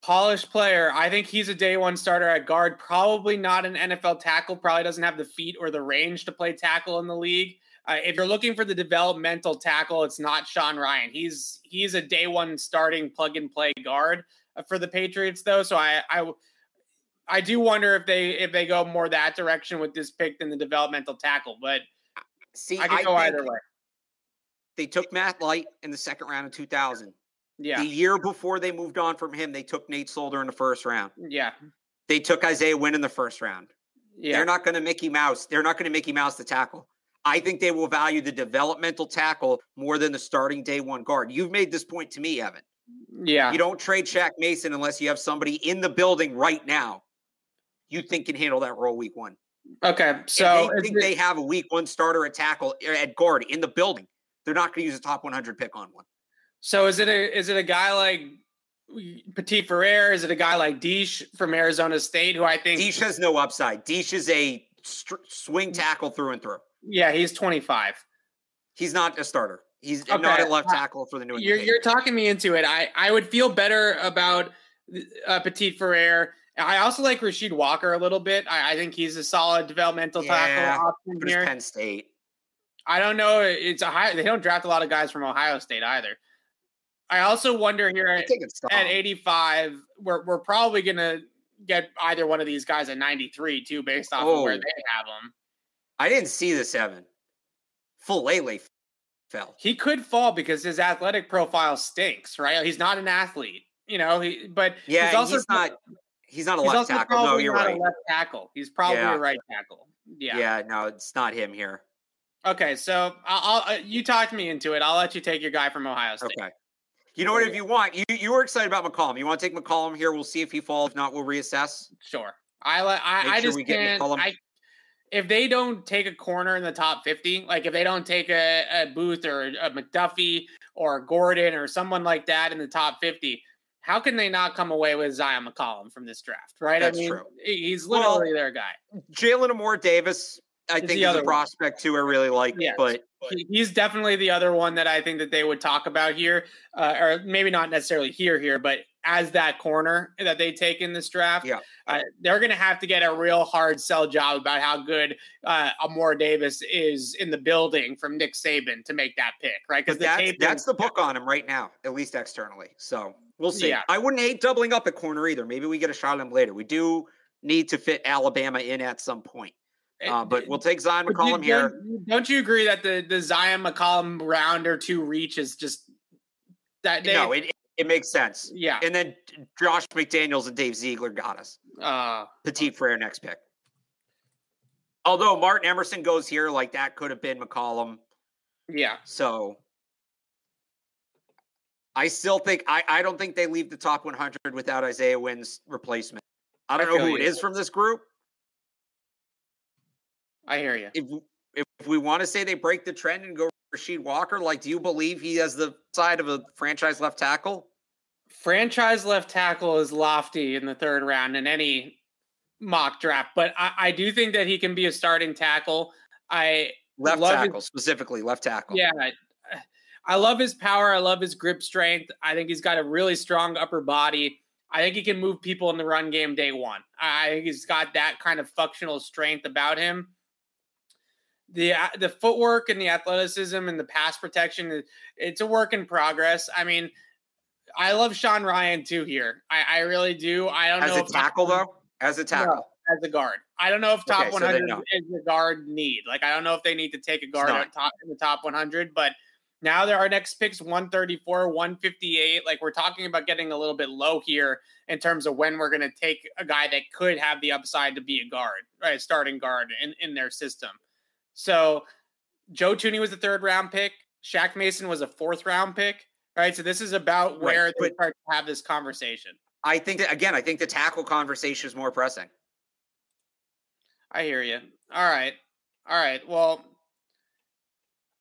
polished player. I think he's a day one starter at guard. Probably not an NFL tackle. Probably doesn't have the feet or the range to play tackle in the league. Uh, if you're looking for the developmental tackle, it's not Sean Rhyan. He's he's a day one starting plug and play guard uh, for the Patriots, though. So I I I do wonder if they if they go more that direction with this pick than the developmental tackle. But See, I could go either way. They took Matt Light in the second round of 2000. Yeah, The year before they moved on from him, they took Nate Solder in the first round. yeah, They took Isaiah Wynn in the first round. yeah. They're not going to Mickey Mouse. They're not going to Mickey Mouse the tackle. I think they will value the developmental tackle more than the starting day one guard. You've made this point to me, Evan. yeah. You don't trade Shaq Mason unless you have somebody in the building right now you think can handle that role week one. Okay, So so they think it- they have a week one starter at tackle er, at guard in the building. They're not going to use a top 100 pick on one. So is it a is it a guy like Petit Frere? Is it a guy like Diesch from Arizona State, who I think Diesch has no upside. Diesch is a st- swing tackle through and through. Yeah, he's 25. He's not a starter. He's okay. not a left tackle for the New England. You're, you're, talking me into it. I, I would feel better about uh, Petit Frere. I also like Rasheed Walker a little bit. I, I think he's a solid developmental yeah, tackle option here. Penn State. I don't know. It's a high. They don't draft a lot of guys from Ohio State either. I also wonder here at, at 85, we're we're probably gonna get either one of these guys at 93 too, based off oh. of where oh. they have them. I didn't see the seven. Faalele fell. He could fall because his athletic profile stinks, right? He's not an athlete, you know. He, but yeah, he's also he's not. He's not a he's left tackle. No, you're right. left tackle. He's probably yeah. a right tackle. Yeah. Yeah. No, it's not him here. Okay, so I'll, I'll uh, you talked me into it. I'll let you take your guy from Ohio State. Okay. You know what? If you want, you you were excited about McCollum. You want to take McCollum here? We'll see if he falls. If not, we'll reassess. Sure. I I, I sure just can't. I, if they don't take a corner in the top 50, like if they don't take a, a Booth or a McDuffie or a Gordon or someone like that in the top 50, how can they not come away with Zyon McCollum from this draft? Right? That's I mean, true. he's literally well, their guy. Jalyn Armour Davis, I it's think, is a prospect one. too. I really like, yes. but he's definitely the other one that I think that they would talk about here, uh, or maybe not necessarily here, here, but as that corner that they take in this draft. Yeah, uh, they're going to have to get a real hard sell job about how good uh, Armour Davis is in the building from Nick Saban to make that pick, right? Because that's, that's the book on him right now, at least externally. So we'll see. Yeah. I wouldn't hate doubling up at corner either. Maybe we get a shot at him later. We do need to fit Alabama in at some point. Eh, uh, but we'll take Zyon McCollum here. Don't, don't, you agree that the the Zyon McCollum round or two reach is just that? They, no, it it makes sense. Yeah. And then Josh McDaniels and Dave Ziegler got us. Uh, Petit for our next pick. Although Martin Emerson goes here, like that could have been McCollum. Yeah. So I still think I, I don't think they leave the top 100 without Isaiah Wynn's replacement. I don't I know who you. it is from this group. I hear you. If if we want to say they break the trend and go Rasheed Walker, like, do you believe he has the side of a franchise left tackle? franchise left tackle is lofty in the third round in any mock draft, but I, I do think that he can be a starting tackle. I left tackle his, specifically, left tackle. Yeah, I, love his power. I love his grip strength. I think he's got a really strong upper body. I think he can move people in the run game day one. I think he's got that kind of functional strength about him. The the footwork and the athleticism and the pass protection, it's a work in progress. I mean, I love Sean Rhyan too here. I, I really do. I don't as know a tackle though. As a tackle. No, as a guard. I don't know if top okay, 100 so is a guard need. Like I don't know if they need to take a guard top in the top 100, but now there are next picks 134, 158. Like we're talking about getting a little bit low here in terms of when we're going to take a guy that could have the upside to be a guard, right? Starting guard in, in their system. So Joe Thuney was a third round pick. Shaq Mason was a fourth round pick. Right. So this is about where right, they start to have this conversation. I think that again, I think the tackle conversation is more pressing. I hear you. All right. All right. Well,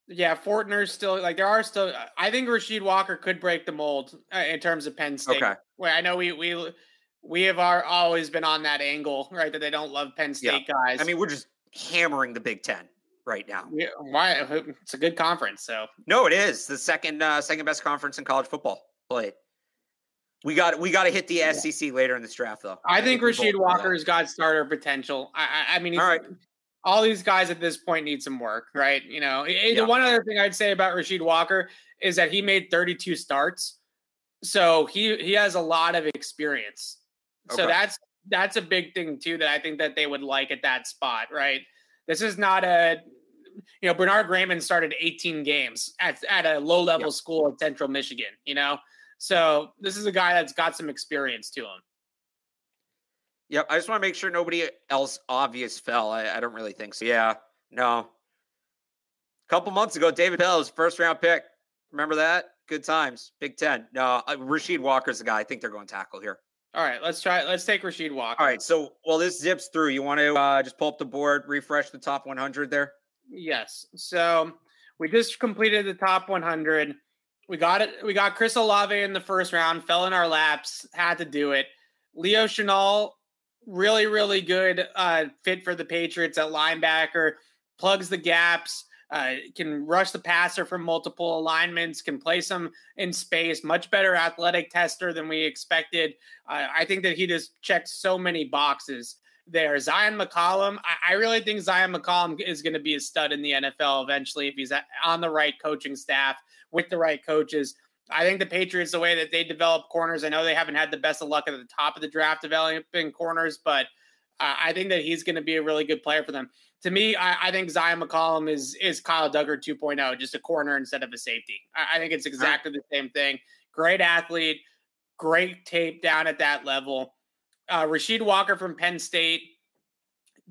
yeah, Fortner's still like there are still. I think Rasheed Walker could break the mold uh, in terms of Penn State. Okay. Where I know we we we have our, always been on that angle, right? That they don't love Penn State yeah. guys. I mean, we're just hammering the Big Ten right now. Yeah, why? It's a good conference. So no, it is the second uh, second best conference in college football played. We got we got to hit the SEC later in this draft, though. I, I think, think Rasheed Walker's got starter potential. I, I, I mean, all right. All these guys at this point need some work, right? You know, yeah. the one other thing I'd say about Rasheed Walker is that he made 32 starts, so he he has a lot of experience. Okay. So that's that's a big thing too that I think that they would like at that spot, right? This is not a you know, Bernard Raimann started 18 games at, at a low level yep. school in central Michigan, you know? So this is a guy that's got some experience to him. Yep. I just want to make sure nobody else obvious fell. I, I don't really think so. Yeah. No. A couple months ago, David Bell was first round pick. Remember that? Good times. Big Ten. No, uh, Rasheed Walker's the guy. I think they're going tackle here. All right, let's try. Let's take Rasheed Walker. All right, so while this zips through, you want to uh, just pull up the board, refresh the top 100 there. Yes. So We just completed the top 100. We got it. We got Chris Olave in the first round, fell in our laps, had to do it. Leo Chenal, really, really good uh, fit for the Patriots at linebacker, plugs the gaps, uh, can rush the passer from multiple alignments, can place him in space, much better athletic tester than we expected. Uh, I think that he just checks so many boxes there. Zyon McCollum, I, I really think Zyon McCollum is going to be a stud in the NFL eventually if he's on the right coaching staff with the right coaches. I think the Patriots, the way that they develop corners, I know they haven't had the best of luck at the top of the draft developing corners, but uh, I think that he's going to be a really good player for them. To me, I, I, think Zyon McCollum is is Kyle Dugger 2.0, just a corner instead of a safety. I, I think it's exactly the same thing. Great athlete, great tape down at that level. Uh, Rasheed Walker from Penn State,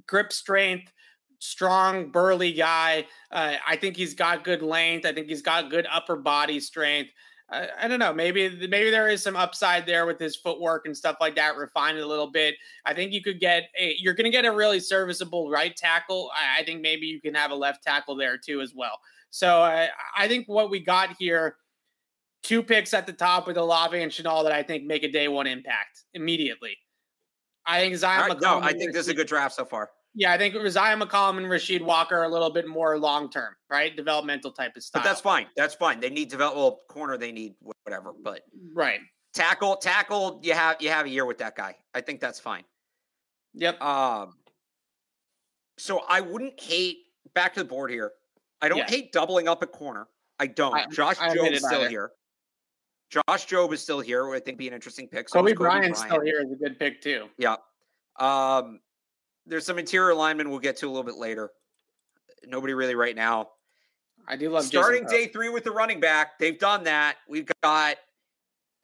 grip strength, strong, burly guy. Uh, I think he's got good length. I think he's got good upper body strength. I, I, don't know. Maybe maybe there is some upside there with his footwork and stuff like that. Refine it a little bit. I think you could get a. You're going to get a really serviceable right tackle. I, I, think maybe you can have a left tackle there too as well. So I, I think what we got here, two picks at the top with Olave and Chenal that I think make a day one impact immediately. I think Zyon. Right, no, I think this is a good draft so far. Yeah, I think Zyon McCollum and Rasheed Walker are a little bit more long term, right? Developmental type of stuff. But that's fine. That's fine. They need develop well, corner. They need whatever. But right tackle, tackle. You have you have a year with that guy. I think that's fine. Yep. Um. So I wouldn't hate back to the board here. I don't yeah. hate doubling up at corner. I don't. I, Josh Jobe is still either. here. Josh Jobe is still here. I think be an interesting pick. So Kobe, Kobe Bryant's Bryant. still here is a good pick too. Yeah. Um, there's some interior linemen we'll get to a little bit later. Nobody really right now. I do love starting day three with the running back. They've done that. We've got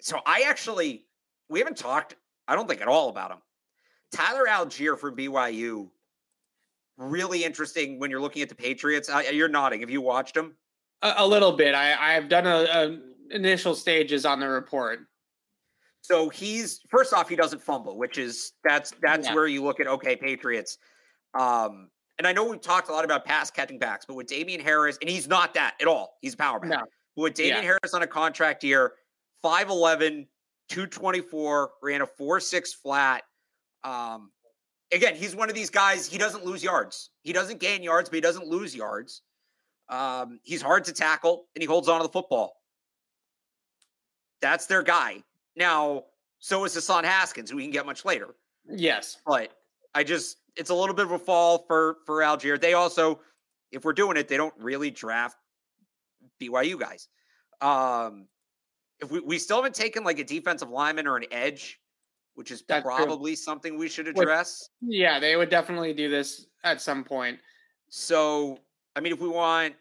so I actually we haven't talked. I don't think at all about him. Tyler Allgeier from BYU. Really interesting when you're looking at the Patriots. I, you're nodding. Have you watched him? A, a little bit. I, I've done a, a initial stages on the report. So he's first off, he doesn't fumble, which is that's that's yeah. where you look at okay, Patriots. Um, and I know we've talked a lot about pass catching backs, but with Damien Harris, and he's not that at all. He's a power back. No. But with Damien yeah. Harris on a contract year, 5'11, 224, ran a 4-6 flat. Um, again, he's one of these guys, he doesn't lose yards. He doesn't gain yards, but he doesn't lose yards. Um, he's hard to tackle and he holds on to the football. That's their guy. Now, so is Hassan Haskins, who we can get much later. Yes. But I just it's a little bit of a fall for for Allgeier. They also, if we're doing it, they don't really draft BYU guys. Um if we, we still haven't taken like a defensive lineman or an edge, which is That's probably true. something we should address. yeah, they would definitely do this at some point. So I mean if we want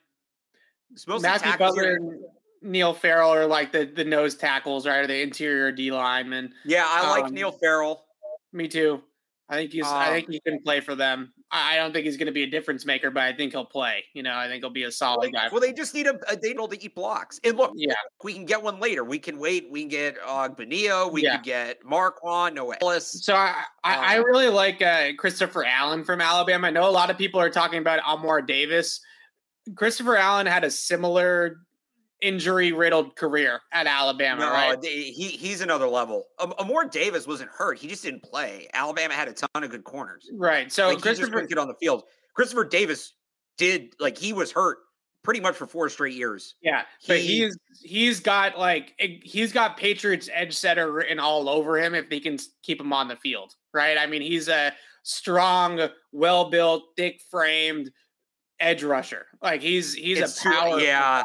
Matthew Butler Neil Farrell are like the the nose tackles, right? Or the interior D linemen. Yeah, I like um, Neil Farrell. Me too. I think he's. Um, I think he can play for them. I, don't think he's going to be a difference maker, but I think he'll play. You know, I think he'll be a solid well, guy. Well, they just need a, a to eat blocks. And look, yeah, we can get one later. We can wait. We can get uh, Benio. We yeah. can get Marquand, Noah Elliss. So I, I, um, I really like uh, Christopher Allen from Alabama. I know a lot of people are talking about Armour Davis. Christopher Allen had a similar injury riddled career at Alabama. No, right? he he's another level. Um, Armour Davis wasn't hurt; he just didn't play. Alabama had a ton of good corners. Right. So like, Christopher get on the field. Christopher Davis did like he was hurt pretty much for four straight years. Yeah, but he's he's got like he's got Patriots edge setter written all over him if they can keep him on the field. Right. I mean, he's a strong, well built, thick framed edge rusher. Like he's he's a power. Too, yeah.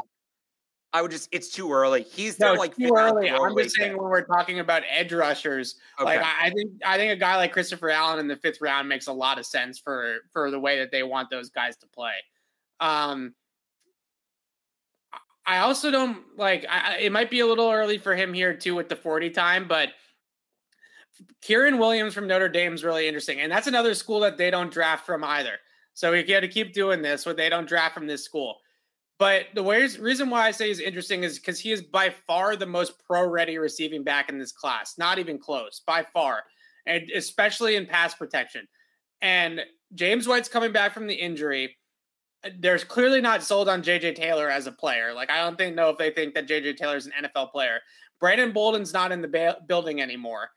I would just it's too early. He's no, like too early. I'm just saying when we're talking about edge rushers, okay. like I think I think a guy like Christopher Allen in the fifth round makes a lot of sense for for the way that they want those guys to play. Um I also don't like I, it might be a little early for him here too with the 40 time, but Kyren Williams from Notre Dame is really interesting. And that's another school that they don't draft from either. So we got to keep doing this where they don't draft from this school. But the reason why I say he's interesting is because he is by far the most pro ready receiving back in this class. Not even close, by far. And especially in pass protection. And James White's coming back from the injury. there's clearly not sold on JJ Taylor as a player. Like I don't think know if they think that JJ Taylor is an NFL player. Brandon Bolden's not in the ba- building anymore.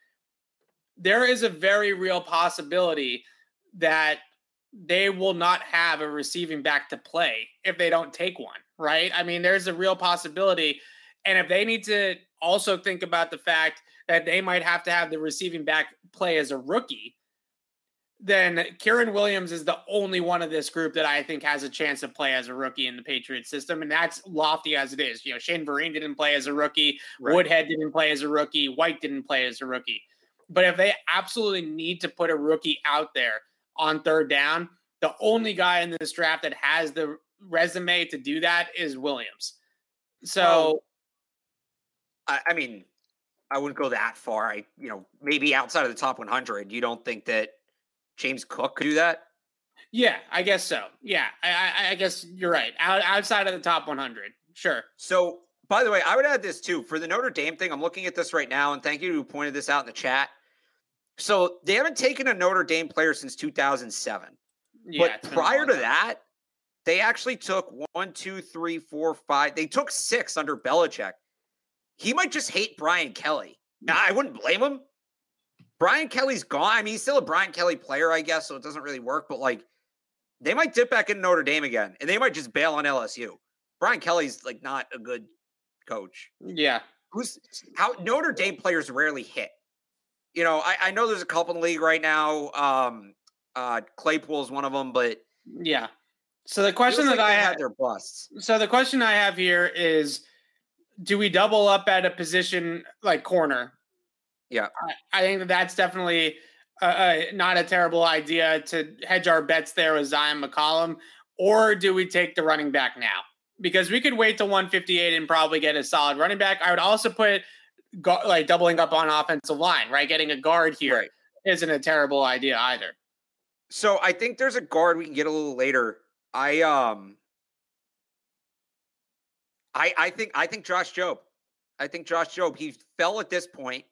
There is a very real possibility that they will not have a receiving back to play if they don't take one, right? I mean, there's a real possibility. And if they need to also think about the fact that they might have to have the receiving back play as a rookie, then Kyren Williams is the only one of this group that I think has a chance to play as a rookie in the Patriot system. And that's lofty as it is. You know, Shane Vereen didn't play as a rookie, right. Woodhead didn't play as a rookie, White didn't play as a rookie. But if they absolutely need to put a rookie out there on third down, the only guy in this draft that has the resume to do that is Williams. So, I, I mean, I wouldn't go that far. I, you know, maybe outside of the top 100, you don't think that James Cook could do that? Yeah, I guess so. Yeah, I, I, I guess you're right. Out, outside of the top 100, sure. So, by the way, I would add this too for the Notre Dame thing. I'm looking at this right now, and thank you who pointed this out in the chat. So they haven't taken a Notre Dame player since 2007. Yeah, but prior to that, they actually took one, two, three, four, five. They took six under Belichick. He might just hate Brian Kelly. Now, I wouldn't blame him. Brian Kelly's gone. I mean, he's still a Brian Kelly player, I guess, so it doesn't really work. But like, they might dip back in Notre Dame again, and they might just bail on LSU. Brian Kelly's like not a good coach. Yeah. Who's how Notre Dame players rarely hit. You know, I, I know there's a couple in the league right now. Um, uh, Claypool is one of them, but yeah. So the question that like I have, their busts. So the question I have here is, do we double up at a position like corner? Yeah, I, I think that that's definitely uh, not a terrible idea to hedge our bets there with Zyon McCollum, or do we take the running back now? Because we could wait to 158 and probably get a solid running back. I would also put like doubling up on offensive line, right? Getting a guard here right. not a terrible idea either. So I think there's a guard we can get a little later. I um I I think I think Josh Jobe. I think Josh Jobe, he fell at this point.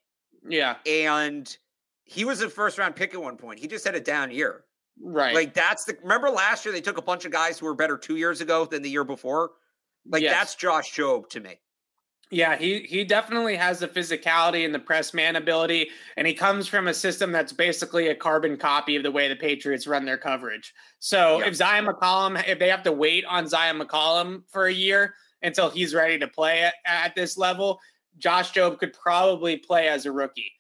Yeah. And he was a first round pick at one point. He just had a down year. Right. Like that's the remember last year they took a bunch of guys who were better two years ago than the year before? Like yes. that's Josh Jobe to me. Yeah, he he definitely has the physicality and the press man ability, and he comes from a system that's basically a carbon copy of the way the Patriots run their coverage. So yeah. if Zyon McCollum, if they have to wait on Zyon McCollum for a year until he's ready to play at, at this level, Josh Jobe could probably play as a rookie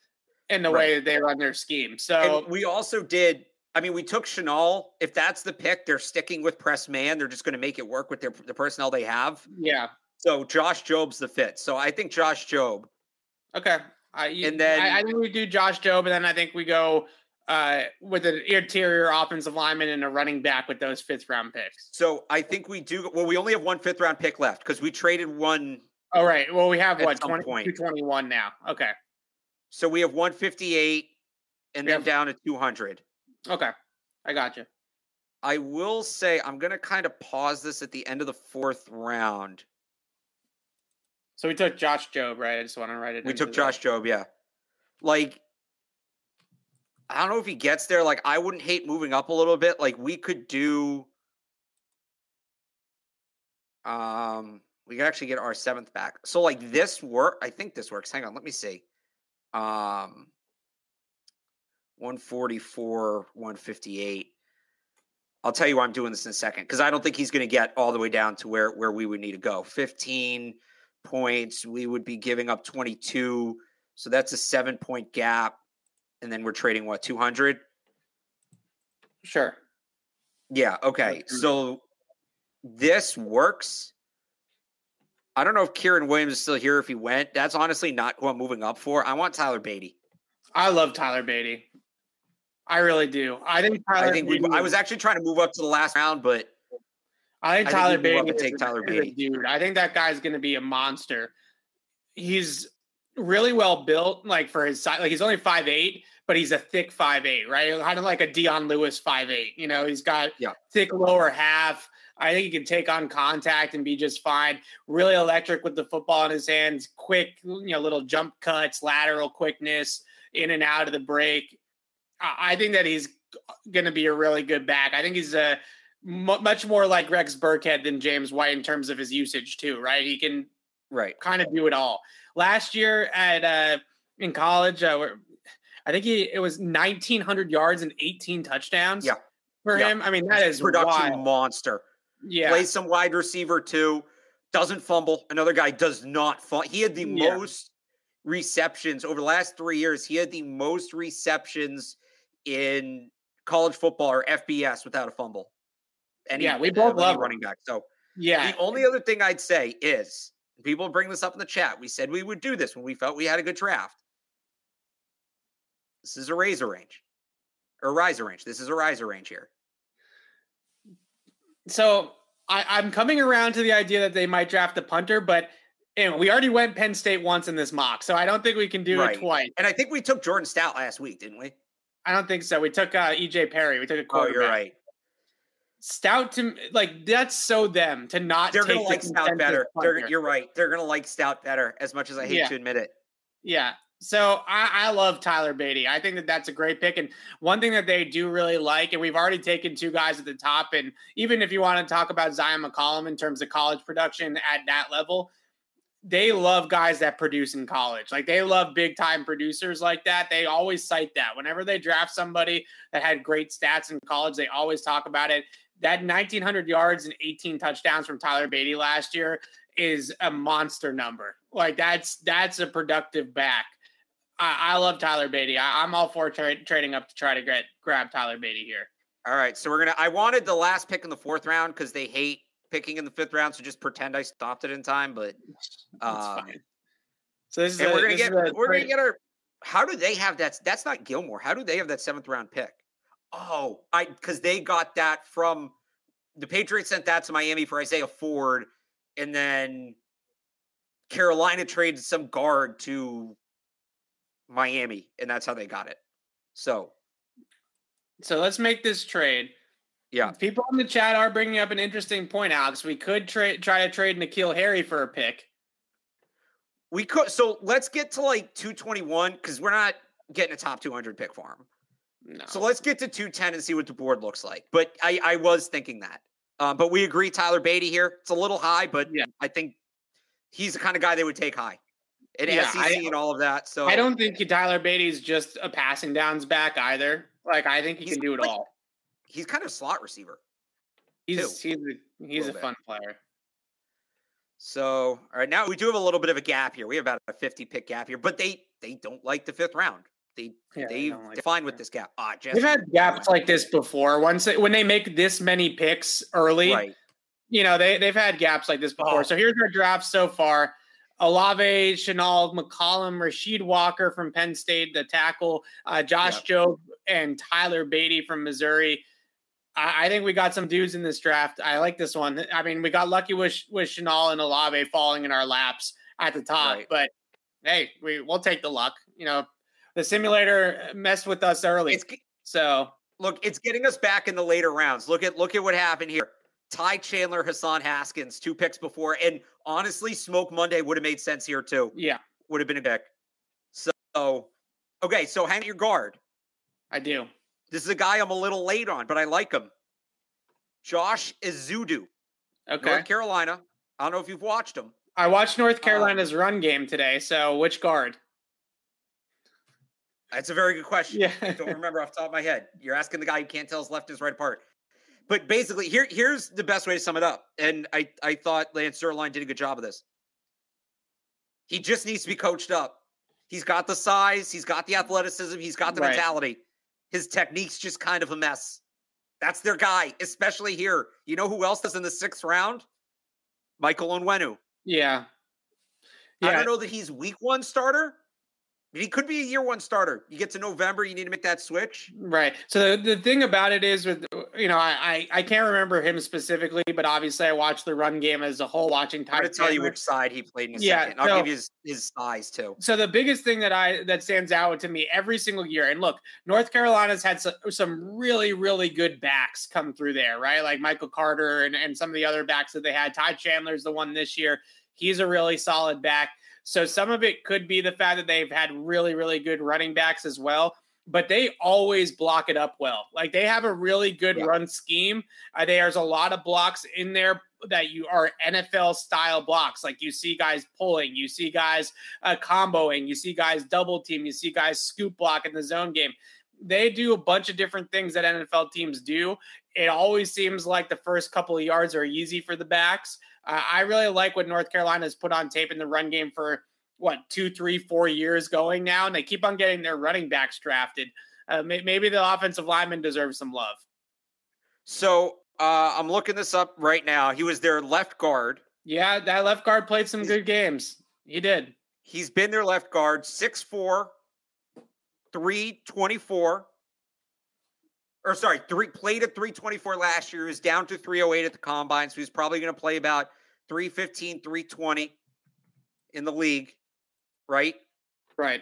in the right. way that they run their scheme. So and we also did. I mean, we took Chenal. If that's the pick, they're sticking with press man. They're just going to make it work with their the personnel they have. Yeah. So Josh Jobe's the fit. So I think Josh Jobe. Okay. I, and then I, I, think we do Josh Jobe, and then I think we go uh, with an interior offensive lineman and a running back with those fifth round picks. So I think we do. Well, we only have one fifth round pick left because we traded one. All right. Well, we have what 20, 221 now. Okay. So we have 158 and we then have, down to 200. Okay. I got you. I will say I'm going to kind of pause this at the end of the fourth round so we took Josh Jobe, right? I just want to write it. We took Josh Jobe, yeah. Like, I don't know if he gets there. Like, I wouldn't hate moving up a little bit. Like, we could do. Um, we could actually get our seventh back. So, like, this work. I think this works. Hang on, let me see. Um, one forty four, one fifty eight. I'll tell you why I'm doing this in a second because I don't think he's going to get all the way down to where where we would need to go. Fifteen points. We would be giving up 22. So that's a seven point gap. And then we're trading what, 200? Sure. Yeah. Okay. So this works. I don't know if Kyren Williams is still here if he went. That's honestly not who I'm moving up for. I want Tyler Badie. I love Tyler Badie. I really do. I think Tyler I think we, I was actually trying to move up to the last round, but I think Tyler Badie take Tyler Badie. dude. I think that guy's going to be a monster. He's really well built, like for his size. Like he's only five eight, but he's a thick five eight, right? Kind of like a Dion Lewis five eight. You know, he's got yeah. thick lower half. I think he can take on contact and be just fine. Really electric with the football in his hands. Quick, you know, little jump cuts, lateral quickness, in and out of the break. I think that he's going to be a really good back. I think he's a much more like Rex Burkhead than James White in terms of his usage too, right? He can right kind of do it all. Last year at uh, in college, uh, I think he it was 1900 yards and 18 touchdowns. Yeah. For yeah. him, I mean that is production wild. monster. Yeah, plays some wide receiver too. Doesn't fumble. Another guy does not fumble. He had the Yeah. most receptions over the last three years. He had the most receptions in college football or FBS without a fumble. Any, Yeah, we both love running back. So yeah. the only other thing I'd say is people bring this up in the chat. We said we would do this when we felt we had a good draft. This is a razor range or riser range. This is a riser range here. So I, I'm coming around to the idea that they might draft a punter, but anyway, we already went Penn State once in this mock, so I don't think we can do Right. it twice. And I think we took Jordan Stout last week, didn't we? I don't think so. We took uh, EJ Perry. We took a Oh, you're right. Stout to like that's so them to not. They're gonna like Stout better. They're, you're right. They're gonna like Stout better. As much as I hate Yeah. to admit it. Yeah. So I, I love Tyler Badie. I think that that's a great pick. And one thing that they do really like, and we've already taken two guys at the top. And even if you want to talk about Zyon McCollum in terms of college production at that level, they love guys that produce in college. Like they love big time producers like that. They always cite that. Whenever they draft somebody that had great stats in college, they always talk about it. That 1,900 yards and 18 touchdowns from Tyler Badie last year is a monster number. Like that's that's a productive back. I, I love Tyler Badie. I, I'm all for tra- trading up to try to get grab Tyler Badie here. All right. So we're gonna I wanted the last pick in the fourth round because they hate picking in the fifth round. So just pretend I stopped it in time. But <laughs> um, fine. So this is and a- we're gonna get we're gonna get our how do they have that? That's not Gilmore. How do they have that seventh round pick? Oh, I because they got that from the Patriots sent that to Miami for Isaiah Ford, and then Carolina traded some guard to Miami, and that's how they got it. So So let's make this trade. yeah, People in the chat are bringing up an interesting point, Alex. We could trade try to trade N'Keal Harry for a pick. we could. So let's get to like 221 because we're not getting a top 200 pick for him. No. So let's get to 210 and see what the board looks like. But I, I was thinking that. Um, but we agree, Tyler Badie here. It's a little high, but Yeah. I think he's the kind of guy they would take high. And Yeah, SEC I- and all of that. So I don't think Tyler Badie's just a passing downs back either. Like I think he He's can do it like- all. he's kind of slot receiver. He's he's a, he's a bit. fun player. So all right, now we do have a little bit of a gap here. We have about a 50 pick gap here, but they they don't like the fifth round. They Yeah, they they like define the with this gap. Ah, They've had gaps like this before. Once they, when they make this many picks early, right. you know they they've had gaps like this before. Oh. So here's our draft so far: Olave, Chenal, McCollum, Rasheed Walker from Penn State, the tackle, uh, Josh Yep. Jobe, and Tyler Badie from Missouri. I, I think we got some dudes in this draft. I like this one. I mean, we got lucky with with Chenal and Olave falling in our laps at the top, Right. but hey, we we'll take the luck. You know, the simulator messed with us early, It's so look, it's getting us back in the later rounds. Look at look at what happened here. Ty Chandler, Hassan Haskins, two picks before, and honestly, Smoke Monday would have made sense here too. yeah, Would have been a pick. So, okay, so hang your guard. I do. This is a guy I'm a little late on, but I like him. Josh Ezeudu, Okay. North Carolina. I don't know if you've watched him. I watched Um, North Carolina's run game today. So which guard? That's a very good question. Yeah. I don't <laughs> remember off the top of my head. You're asking the guy who can't tell his left is right apart. But basically, here here's the best way to sum it up. And I, I thought Lance Zierlein did a good job of this. He just needs to be coached up. He's got the size, he's got the athleticism, he's got the Right. mentality. His technique's just kind of a mess. That's their guy, especially here. You know who else is in the sixth round? Michael Onwenu. Yeah. I don't know that he's week one starter, he could be a year one starter. You get to November, you need to make that switch. Right. So the, the thing about it is with you know, I, I I can't remember him specifically, but obviously I watched the run game as a whole watching I'm Ty going to tell you which side he played in a Yeah, second. I'll so- give you his, his size too. So the biggest thing that I that stands out to me every single year, and look, North Carolina's had some, some really really good backs come through there, right? Like Michael Carter and and some of the other backs that they had. Ty Chandler's the one this year. He's a really solid back. So some of it could be the fact that they've had really really good running backs as well. but they always block it up well. Like they have a really good yeah. run scheme. Uh, there's a lot of blocks in there that you are NFL style blocks. Like you see guys pulling, you see guys uh, comboing, you see guys double team, you see guys scoop block in the zone game. They do a bunch of different things that NFL teams do. It always seems like the first couple of yards are easy for the backs. Uh, I really like what North Carolina has put on tape in the run game for what two, three, four years going now, and they keep on getting their running backs drafted. Uh, may, maybe the offensive lineman deserves some love. So uh, I'm looking this up right now. He was their left guard. Yeah, that left guard played some He's, good games. He did. He's been their left guard, 6'4, 324. Or sorry, three played at 324 last year. Is down to 308 at the combine. So he's probably going to play about 315, 320 in the league right? Right.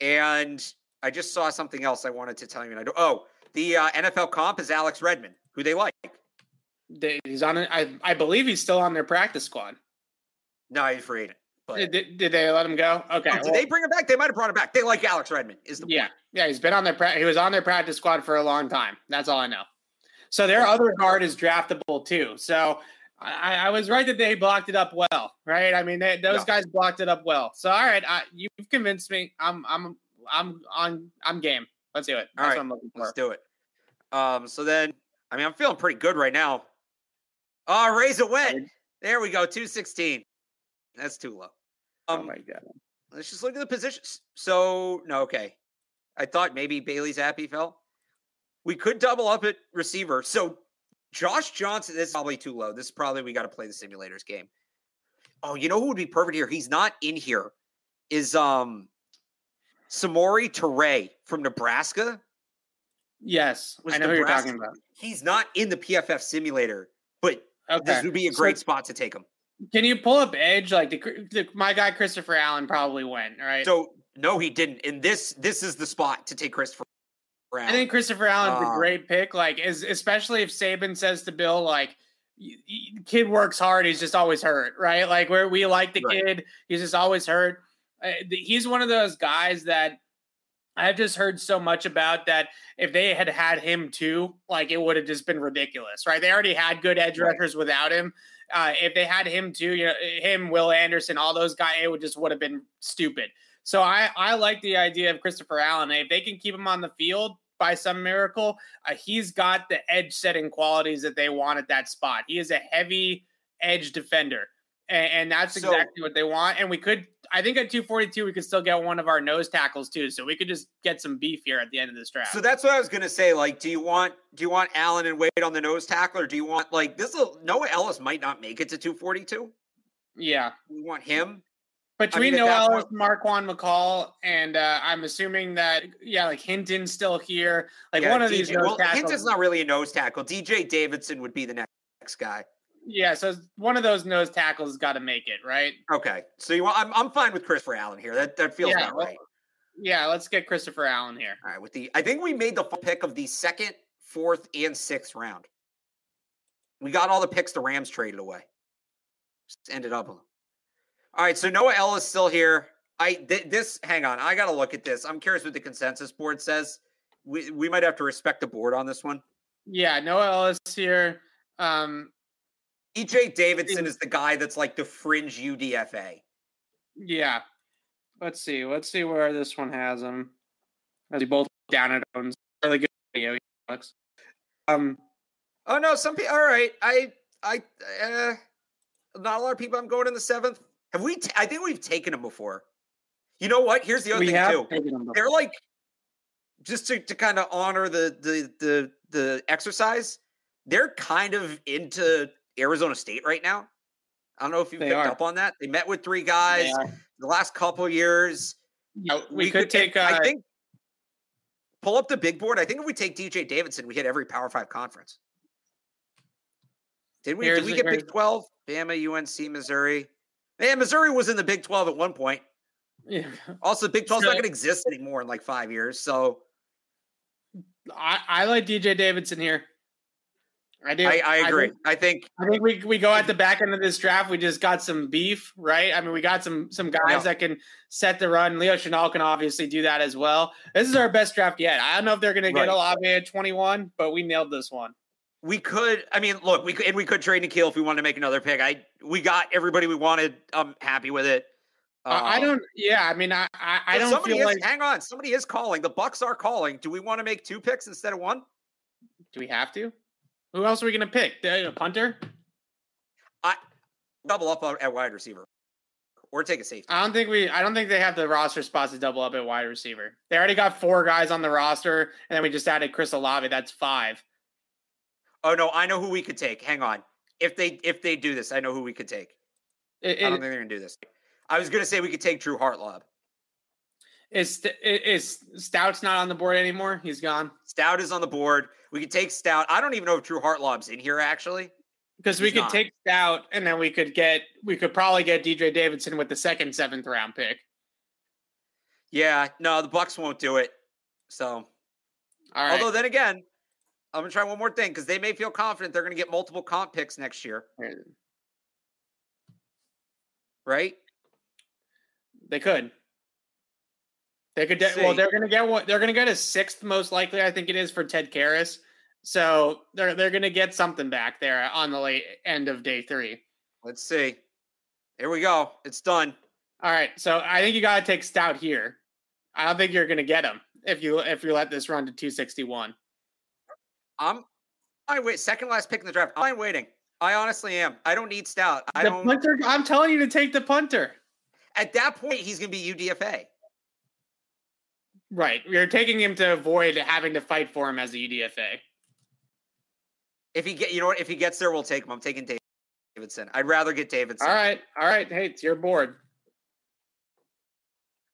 And I just saw something else I wanted to tell you. And I do, oh, the uh, NFL comp is Alex Redmond, who they like. They, he's on. I I believe he's still on their practice squad. No, he's free agent. But did, did they let him go? Okay. Oh, did well, they bring him back? They might have brought him back. They like Alex Redmond. Is the yeah point. yeah he's been on their pra- he was on their practice squad for a long time. That's all I know. So their other guard is draftable too. So I, I, was right that they blocked it up well, right? I mean, they, those guys blocked it up well. So, all right, I, you've convinced me. I'm, I'm, I'm on. I'm game. Let's do it. That's all right, let's do it. Um, so then, I mean, I'm feeling pretty good right now. Oh, raise a win. There we go. Two sixteen. That's too low. Oh um, my god. Let's just look at the positions. So no, okay. I thought maybe Bailey Zappe fell. We could double up at receiver. So Josh Johnson, this is probably too low. This is probably we got to play the simulators game. Oh, you know who would be perfect here? He's not in here. Is um Samori Toure from Nebraska? Yes, I know Nebraska. who you're talking about. He's not in the PFF simulator, but okay. this would be a great so, spot to take him. Can you pull up Edge? Like the, the, my guy Christopher Allen probably went right. So no, he didn't. And this this is the spot to take Christopher I think Christopher Allen's uh, a great pick. Like, is especially if Saban says to Bill, like, kid works hard, he's just always hurt, right? Like, where we like the right. kid, he's just always hurt. Uh, he's one of those guys that I've just heard so much about that if they had had him too, like it would have just been ridiculous, right? They already had good edge rushers without him. Uh, if they had him too, you know, him, Will Anderson, all those guys, it would just would have been stupid. So I, I like the idea of Christopher Allen. If they can keep him on the field by some miracle, uh, he's got the edge setting qualities that they want at that spot. He is a heavy edge defender. And, and that's so, exactly what they want. And we could, I think at 242, we could still get one of our nose tackles too. So we could just get some beef here at the end of this draft. So that's what I was going to say. Like, do you want, do you want Allen and Wade on the nose tackle or do you want like this? Noah Elliss might not make it to 242. Yeah. We want him. Between I mean, Noah Elliss, Marquan McCall, and uh, I'm assuming that yeah, like Hinton's still here. Like yeah, one of DJ, these nose well, tackles. Hinton's not really a nose tackle. DJ Davidson would be the next guy. Yeah, so one of those nose tackles got to make it, right? Okay, so you want? I'm I'm fine with Christopher Allen here. That that feels yeah, about right. yeah, let's get Christopher Allen here. All right, with the I think we made the pick of the second, fourth, and sixth round. We got all the picks the Rams traded away. Just ended up all right, so Noah Elliss still here. I th- this hang on, I got to look at this. I'm curious what the consensus board says. We we might have to respect the board on this one. Yeah, Noah Elliss here. Um DJ Davidson is the guy that's like the fringe UDFA. Yeah. Let's see. Let's see where this one has him. As he both down at owns. Really good video. Um Oh no, some people all right. I I uh not a lot of people I'm going in the seventh. Have we? T- I think we've taken them before. You know what? Here's the other we thing too. They're like just to, to kind of honor the the the the exercise. They're kind of into Arizona State right now. I don't know if you picked are. up on that. They met with three guys the last couple years. Yeah, we, we, could, could take. Uh, I think pull up the big board. I think if we take DJ Davidson, we hit every Power Five conference. Did we? Did we get Big Twelve? Bama, UNC, Missouri. Man, Missouri was in the Big 12 at one point. Yeah. Also, Big 12's so, not going to exist anymore in like five years. So I, I like DJ Davidson here. I do. I, I agree. I think, I think, I think we we go at the back end of this draft. We just got some beef, right? I mean, we got some some guys yeah. that can set the run. Leo Chenal can obviously do that as well. This is our best draft yet. I don't know if they're going to get right. Olave at twenty one, but we nailed this one. We could. I mean, look, we could, and we could trade N'Keal if we wanted to make another pick. I we got everybody we wanted. I'm happy with it. Uh, I don't. Yeah, I mean, I I, I don't feel is, like. Hang on, somebody is calling. The Bucks are calling. Do we want to make two picks instead of one? Do we have to? Who else are we going to pick? A uh, punter? I double up uh, at wide receiver, or take a safety. I don't think we. I don't think they have the roster spots to double up at wide receiver. They already got four guys on the roster, and then we just added Chris Olave. That's five. Oh no, I know who we could take. Hang on. If they if they do this, I know who we could take. It, it, I don't think they're gonna do this. I was gonna say we could take Drew Hartlob. Is is Stout's not on the board anymore? He's gone. Stout is on the board. We could take Stout. I don't even know if Drew Hartlob's in here actually. Because we could not. take Stout and then we could get we could probably get DJ Davidson with the second seventh round pick. Yeah, no, the Bucks won't do it. So, although then again, I'm gonna try one more thing because they may feel confident they're gonna get multiple comp picks next year. Right? They could. They could. De- well, they're going to get what they're going to get a sixth most likely. I think it is for Ted Karras. So they're they're going to get something back there on the late end of day three. Let's see. Here we go. It's done. All right. So I think you got to take Stout here. I don't think you're going to get him if you if you let this run to 261. I'm I wait second last pick in the draft. I'm waiting. I honestly am. I don't need Stout. I the don't. Punter, I'm telling you to take the punter. At that point, he's going to be UDFA. Right. You're taking him to avoid having to fight for him as a UDFA. If he get, you know what? If he gets there, we'll take him. I'm taking Davidson. I'd rather get Davidson. All right. All right. Hey, it's your board.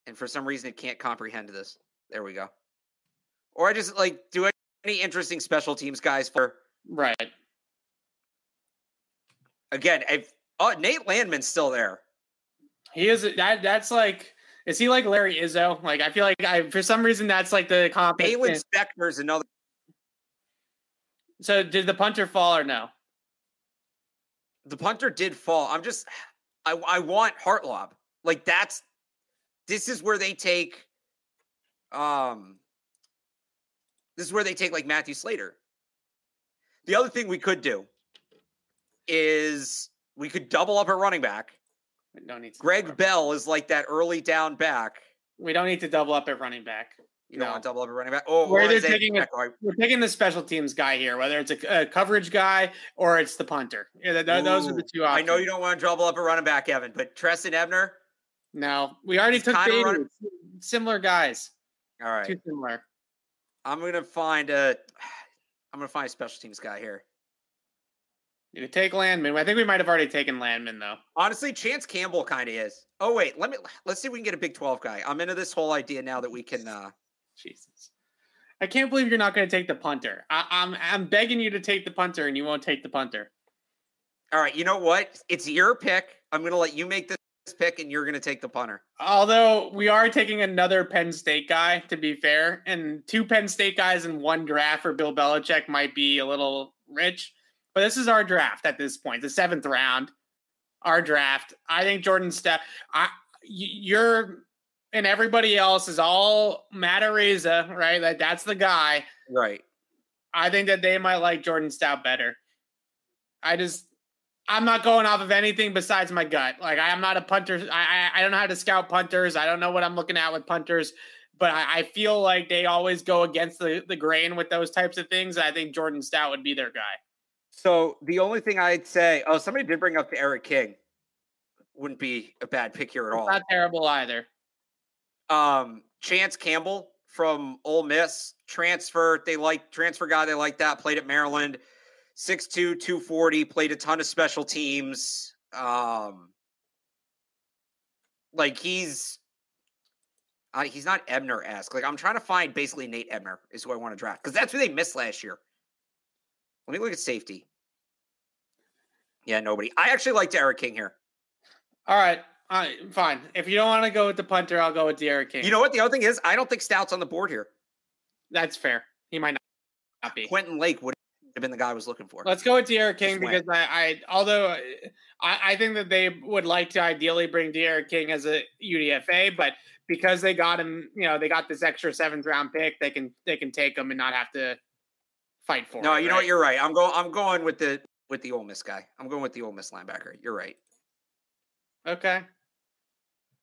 And for some reason, it can't comprehend this. There we go. Or I just like do any interesting special teams guys for right. Again, if oh Nate Landman's still there. He is that. That's like is he like Larry Izzo? Like I feel like I for some reason that's like the comp. Baylon Spector's another. So did the punter fall or no? The punter did fall. I'm just I I want Hartlob. Like that's this is where they take um this is where they take like Matthew Slater. The other thing we could do is we could double up a running back don't need Greg Bell is like that early down back. We don't need to double up at running back. You no. don't want to double up at running back. Oh, we're either taking a, we're taking the special teams guy here, whether it's a, a coverage guy or it's the punter. Yeah, th- those are the two options. I know you don't want to double up a running back, Evan, but Trestan Ebner. No, we already took Bailey. Similar guys. All right, too similar. I'm gonna find a. <sighs> I'm gonna find a special teams guy here. You take Landman. I think we might have already taken Landman though. Honestly, Chance Campbell kind of is. Oh wait, let me let's see if we can get a Big Twelve guy. I'm into this whole idea now that we can. uh Jesus, I can't believe you're not going to take the punter. I, I'm I'm begging you to take the punter, and you won't take the punter. All right, you know what? It's your pick. I'm going to let you make this pick, and you're going to take the punter. Although we are taking another Penn State guy, to be fair, and two Penn State guys in one draft for Bill Belichick might be a little rich. But this is our draft at this point, the seventh round. Our draft. I think Jordan Stout. I you're and everybody else is all Matt Araiza, right? Like that's the guy. Right. I think that they might like Jordan Stout better. I just I'm not going off of anything besides my gut. Like I'm not a punter. I I, I don't know how to scout punters. I don't know what I'm looking at with punters. But I, I feel like they always go against the, the grain with those types of things. I think Jordan Stout would be their guy. So the only thing I'd say, oh, somebody did bring up D'Eriq King. Wouldn't be a bad pick here at all. Not terrible either. Um, Chance Campbell from Ole Miss transfer. They like transfer guy. They like that. Played at Maryland. 6'2", 240, played a ton of special teams. Um, like he's uh, he's not Ebner esque. Like I'm trying to find basically Nate Ebner is who I want to draft because that's who they missed last year. Let me look at safety. Yeah, nobody. I actually like D'Eriq King here. All right. All right, fine. If you don't want to go with the punter, I'll go with D'Eriq King. You know what? The other thing is, I don't think Stout's on the board here. That's fair. He might not be. Quentin Lake would have been the guy I was looking for. Let's go with D'Eriq King because I, I although I, I think that they would like to ideally bring D'Eriq King as a UDFA, but because they got him, you know, they got this extra seventh round pick, they can they can take him and not have to fight for. No, it, you right? know what? You're right. I'm going. I'm going with the with the Ole Miss guy. I'm going with the Ole Miss linebacker. You're right. Okay.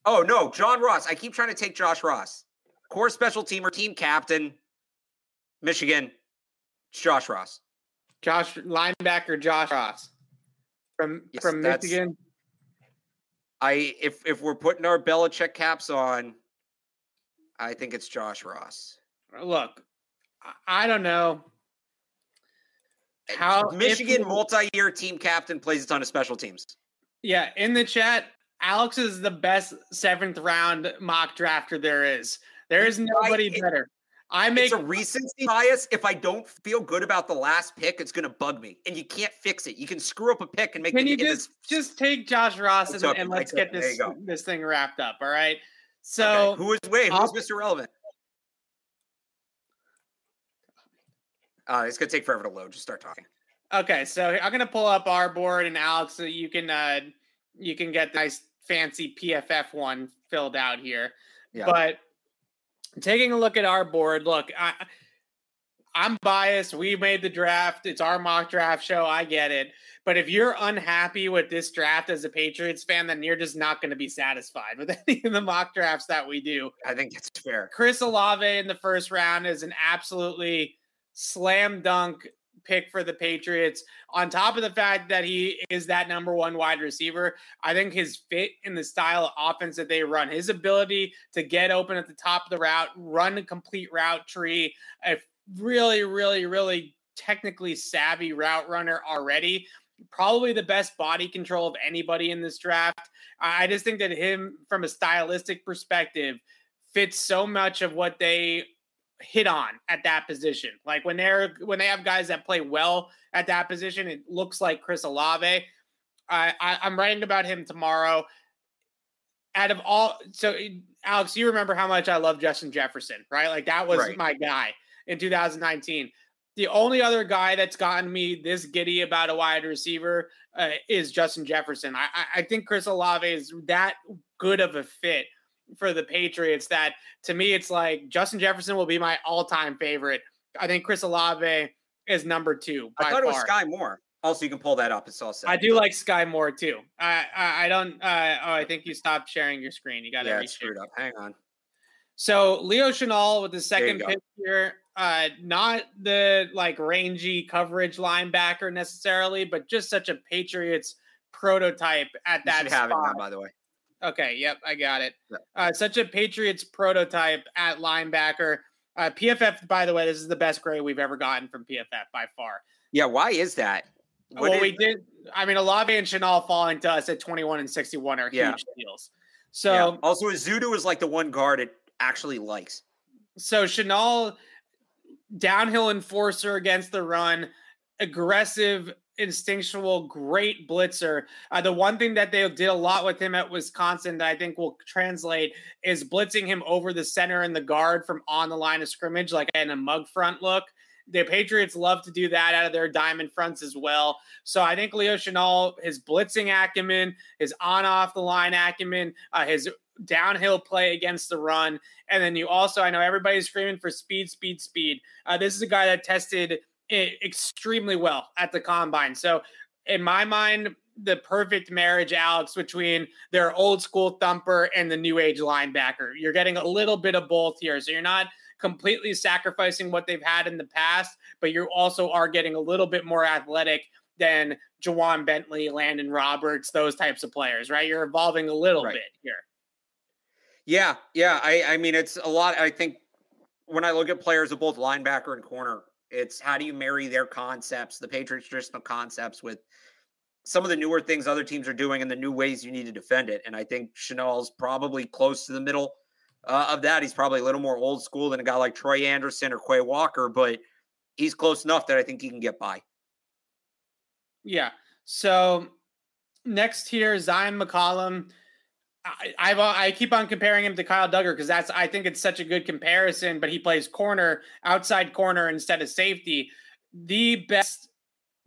Oh no, John Ross. I keep trying to take Josh Ross, core special teamer, team captain, Michigan. It's Josh Ross. Josh linebacker Josh Ross from Yes, from Michigan. I if if we're putting our Belichick caps on, I think it's Josh Ross. Look, I don't know how Michigan you- multi-year team captain plays a ton of special teams. Yeah, in the chat, Alex is the best seventh round mock drafter there is. There is nobody it- better. I make It's a recency bias. If I don't feel good about the last pick, it's going to bug me, and you can't fix it. You can screw up a pick and make. Can you just just take Josh Ross and, and let's get this this thing wrapped up? All right. Okay, So who is wait? Who's Mr. Relevant? Uh, it's gonna take forever to load. Just start talking. okay, so I'm gonna pull up our board and Alex, so you can uh you can get the nice fancy PFF one filled out here. Yeah. But taking a look at our board, look, I I'm biased. We made the draft. It's our mock draft show. I get it. But if you're unhappy with this draft as a Patriots fan, then you're just not going to be satisfied with <laughs> any of the mock drafts that we do. I think it's fair. Chris Olave in the first round is an absolutely slam dunk pick for the Patriots. On top of the fact that he is that number one wide receiver, I think his fit in the style of offense that they run, his ability to get open at the top of the route, run a complete route tree, a really, really, really technically savvy route runner already. Probably the best body control of anybody in this draft. I just think that him, from a stylistic perspective, fits so much of what they hit on at that position. Like when they're when they have guys that play well at that position, it looks like Chris Olave. I, I I'm writing about him tomorrow. Out of all, so Alex, you remember how much I love Justin Jefferson, right? Like that was Right. my guy in 2019. The only other guy that's gotten me this giddy about a wide receiver uh, is Justin Jefferson. I, I I think Chris Olave is that good of a fit for the Patriots that to me it's like Justin Jefferson will be my all-time favorite. I think Chris Olave is number two by I thought it was. Sky Moore. Also, you can pull that up. It's all set. I do like Sky Moore too. I I, I don't. Uh, oh, I think you stopped sharing your screen. You got to Yeah, screwed up. Hang on. So Leo Chenal with the second pick here, uh, not the like rangy coverage linebacker necessarily, but just such a Patriots prototype at You that should have it now, spot. by the way. Okay, yep, I got it. Yeah. Uh, such a Patriots prototype at linebacker. Uh, PFF, by the way, this is the best grade we've ever gotten from PFF by far. Yeah, why is that? What well, did- we did. I mean, Olave and Chenal falling to us at 21 and 61 are Yeah. huge deals. So, yeah. Also, Ezeudu is like the one guard it actually likes. so Chenal, downhill enforcer against the run, aggressive, instinctual, great blitzer. Uh, the one thing that they did a lot with him at Wisconsin that I think will translate is blitzing him over the center and the guard from on the line of scrimmage, like in a mug front look. The Patriots love to do that out of their diamond fronts as well. So I think Leo Chenal, his blitzing acumen, his on off the line acumen, uh, his downhill play against the run. And then you also, I know everybody's screaming for speed, speed, speed. Uh, this is a guy that tested extremely well at the combine. So in my mind, the perfect marriage, Alex, between their old school thumper and the new age linebacker. You're getting a little bit of both here. So you're not completely sacrificing what they've had in the past, but you also are getting a little bit more athletic than Ja'Whaun Bentley, Landon Roberts, those types of players, right? You're evolving a little Right. bit here. Yeah, yeah. I, I mean, it's a lot. I think when I look at players of both linebacker and corner, it's how do you marry their concepts, the Patriots' traditional concepts, with some of the newer things other teams are doing and the new ways you need to defend it. And I think Chenal's probably close to the middle uh, of that. He's probably a little more old school than a guy like Troy Anderson or Quay Walker, but he's close enough that I think he can get by. Yeah. So next here, Zyon McCollum. I, I've I keep on comparing him to Kyle Dugger because that's I think it's such a good comparison, but he plays corner, outside corner instead of safety. the best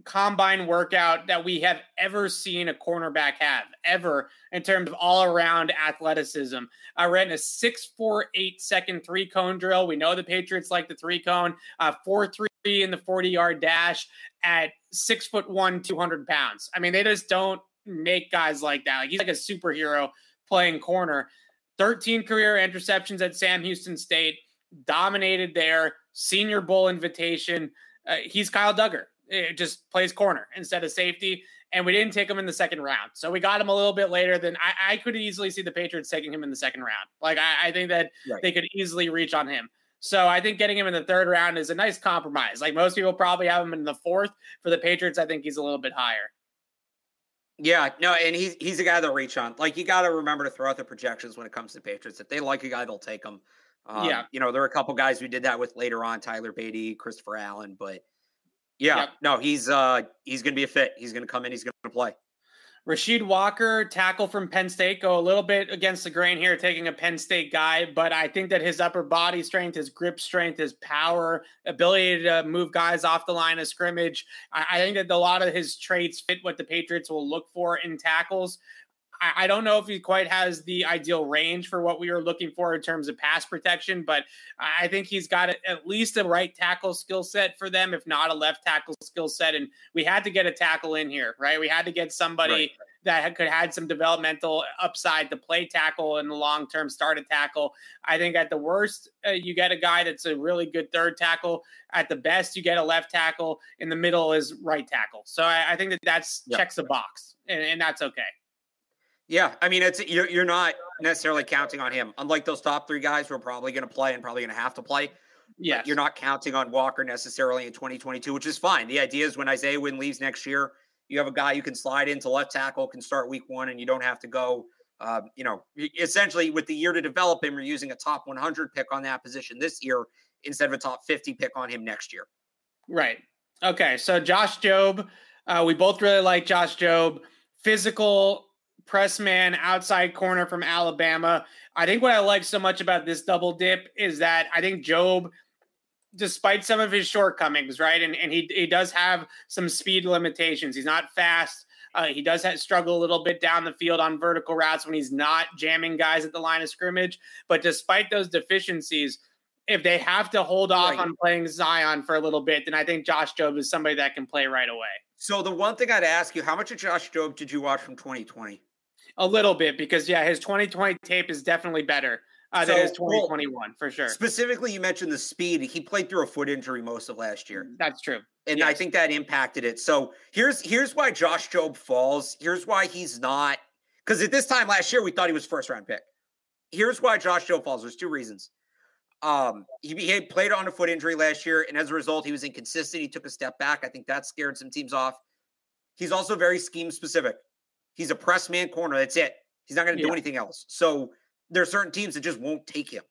combine workout that we have ever seen a cornerback have ever in terms of all around athleticism. I ran a six four eight second three cone drill. We know the Patriots like the three cone, uh, four three in the 40 yard dash at six foot one, 200 pounds. I mean, they just don't make guys like that. Like he's like a superhero playing corner. 13 career interceptions at Sam Houston State, dominated there, Senior Bowl invitation. Uh, he's Kyle Dugger. It just plays corner instead of safety. And we didn't take him in the second round. So we got him a little bit later than I, I could easily see the Patriots taking him in the second round. Like I, I think that right. they could easily reach on him. So I think getting him in the third round is a nice compromise. Like most people probably have him in the fourth. For the Patriots, I think he's a little bit higher. Yeah, no, and he's he's a guy they'll reach on. Like you got to remember to throw out the projections when it comes to Patriots. If they like a guy, they'll take him. Um, yeah, you know there are a couple guys we did that with later on, Tyler Badie, Christopher Allen, but yeah, yep. no, he's uh he's gonna be a fit. He's gonna come in. He's gonna play. Rasheed Walker, tackle from Penn State, go a little bit against the grain here, taking a Penn State guy, but I think that his upper body strength, his grip strength, his power, ability to move guys off the line of scrimmage, I, I think that a lot of his traits fit what the Patriots will look for in tackles. I, don't know if he quite has the ideal range for what we were looking for in terms of pass protection, but I think he's got at least a right tackle skill set for them, if not a left tackle skill set. And we had to get a tackle in here, right? We had to get somebody right. that could had some developmental upside to play tackle in the long term, start a tackle. I think at the worst, uh, you get a guy that's a really good third tackle. At the best, you get a left tackle. In the middle is right tackle. So I, I think that that's yep. checks a box, and, and that's okay. Yeah, I mean, it's you're you're not necessarily counting on him. Unlike those top three guys who are probably going to play and probably going to have to play. Yeah, you're not counting on Walker necessarily in 2022, which is fine. The idea is when Isaiah Wynn leaves next year, you have a guy you can slide into left tackle, can start week one, and you don't have to go. Uh, you know, essentially with the year to develop him, you're using a top 100 pick on that position this year instead of a top 50 pick on him next year. Right. Okay. So Josh Jobe, uh, we both really like Josh Jobe. Physical press man outside corner from Alabama. I think what I like so much about this double dip is that I think Jobe, despite some of his shortcomings, right, and, and he, he does have some speed limitations. He's not fast. Uh, he does have, struggle a little bit down the field on vertical routes when he's not jamming guys at the line of scrimmage. But despite those deficiencies, if they have to hold off right. on playing Zyon for a little bit, then I think Josh Jobe is somebody that can play right away. So the one thing I'd ask you, how much of Josh Jobe did you watch from 2020? A little bit because yeah, his 2020 tape is definitely better uh, so, than his 2021 well, for sure. Specifically, you mentioned the speed. He played through a foot injury most of last year. That's true, and yes. I think that impacted it. So here's here's why Josh Jobe falls. Here's why he's not because at this time last year we thought he was first round pick. Here's why Josh Jobe falls. There's two reasons. Um, he, he played on a foot injury last year, and as a result, he was inconsistent. He took a step back. I think that scared some teams off. He's also very scheme specific. He's a press man corner. That's it. He's not going to yeah. do anything else. So there are certain teams that just won't take him.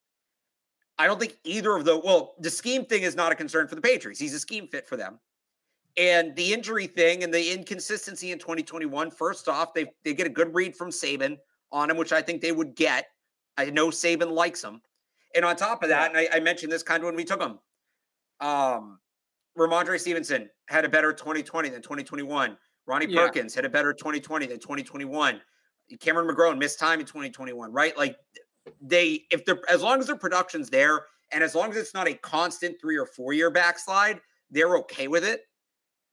I don't think either of the well, the scheme thing is not a concern for the Patriots. He's a scheme fit for them. And the injury thing and the inconsistency in 2021, first off, they they get a good read from Saban on him, which I think they would get. I know Saban likes him. And on top of that, and I, I mentioned this kind of when we took him, um, Rhamondre Stevenson had a better 2020 than 2021. Ronnie yeah. Perkins had a better 2020 than 2021. Cameron McGrone missed time in 2021, right? Like they, if they're as long as their production's there, and as long as it's not a constant three or four year backslide, they're okay with it.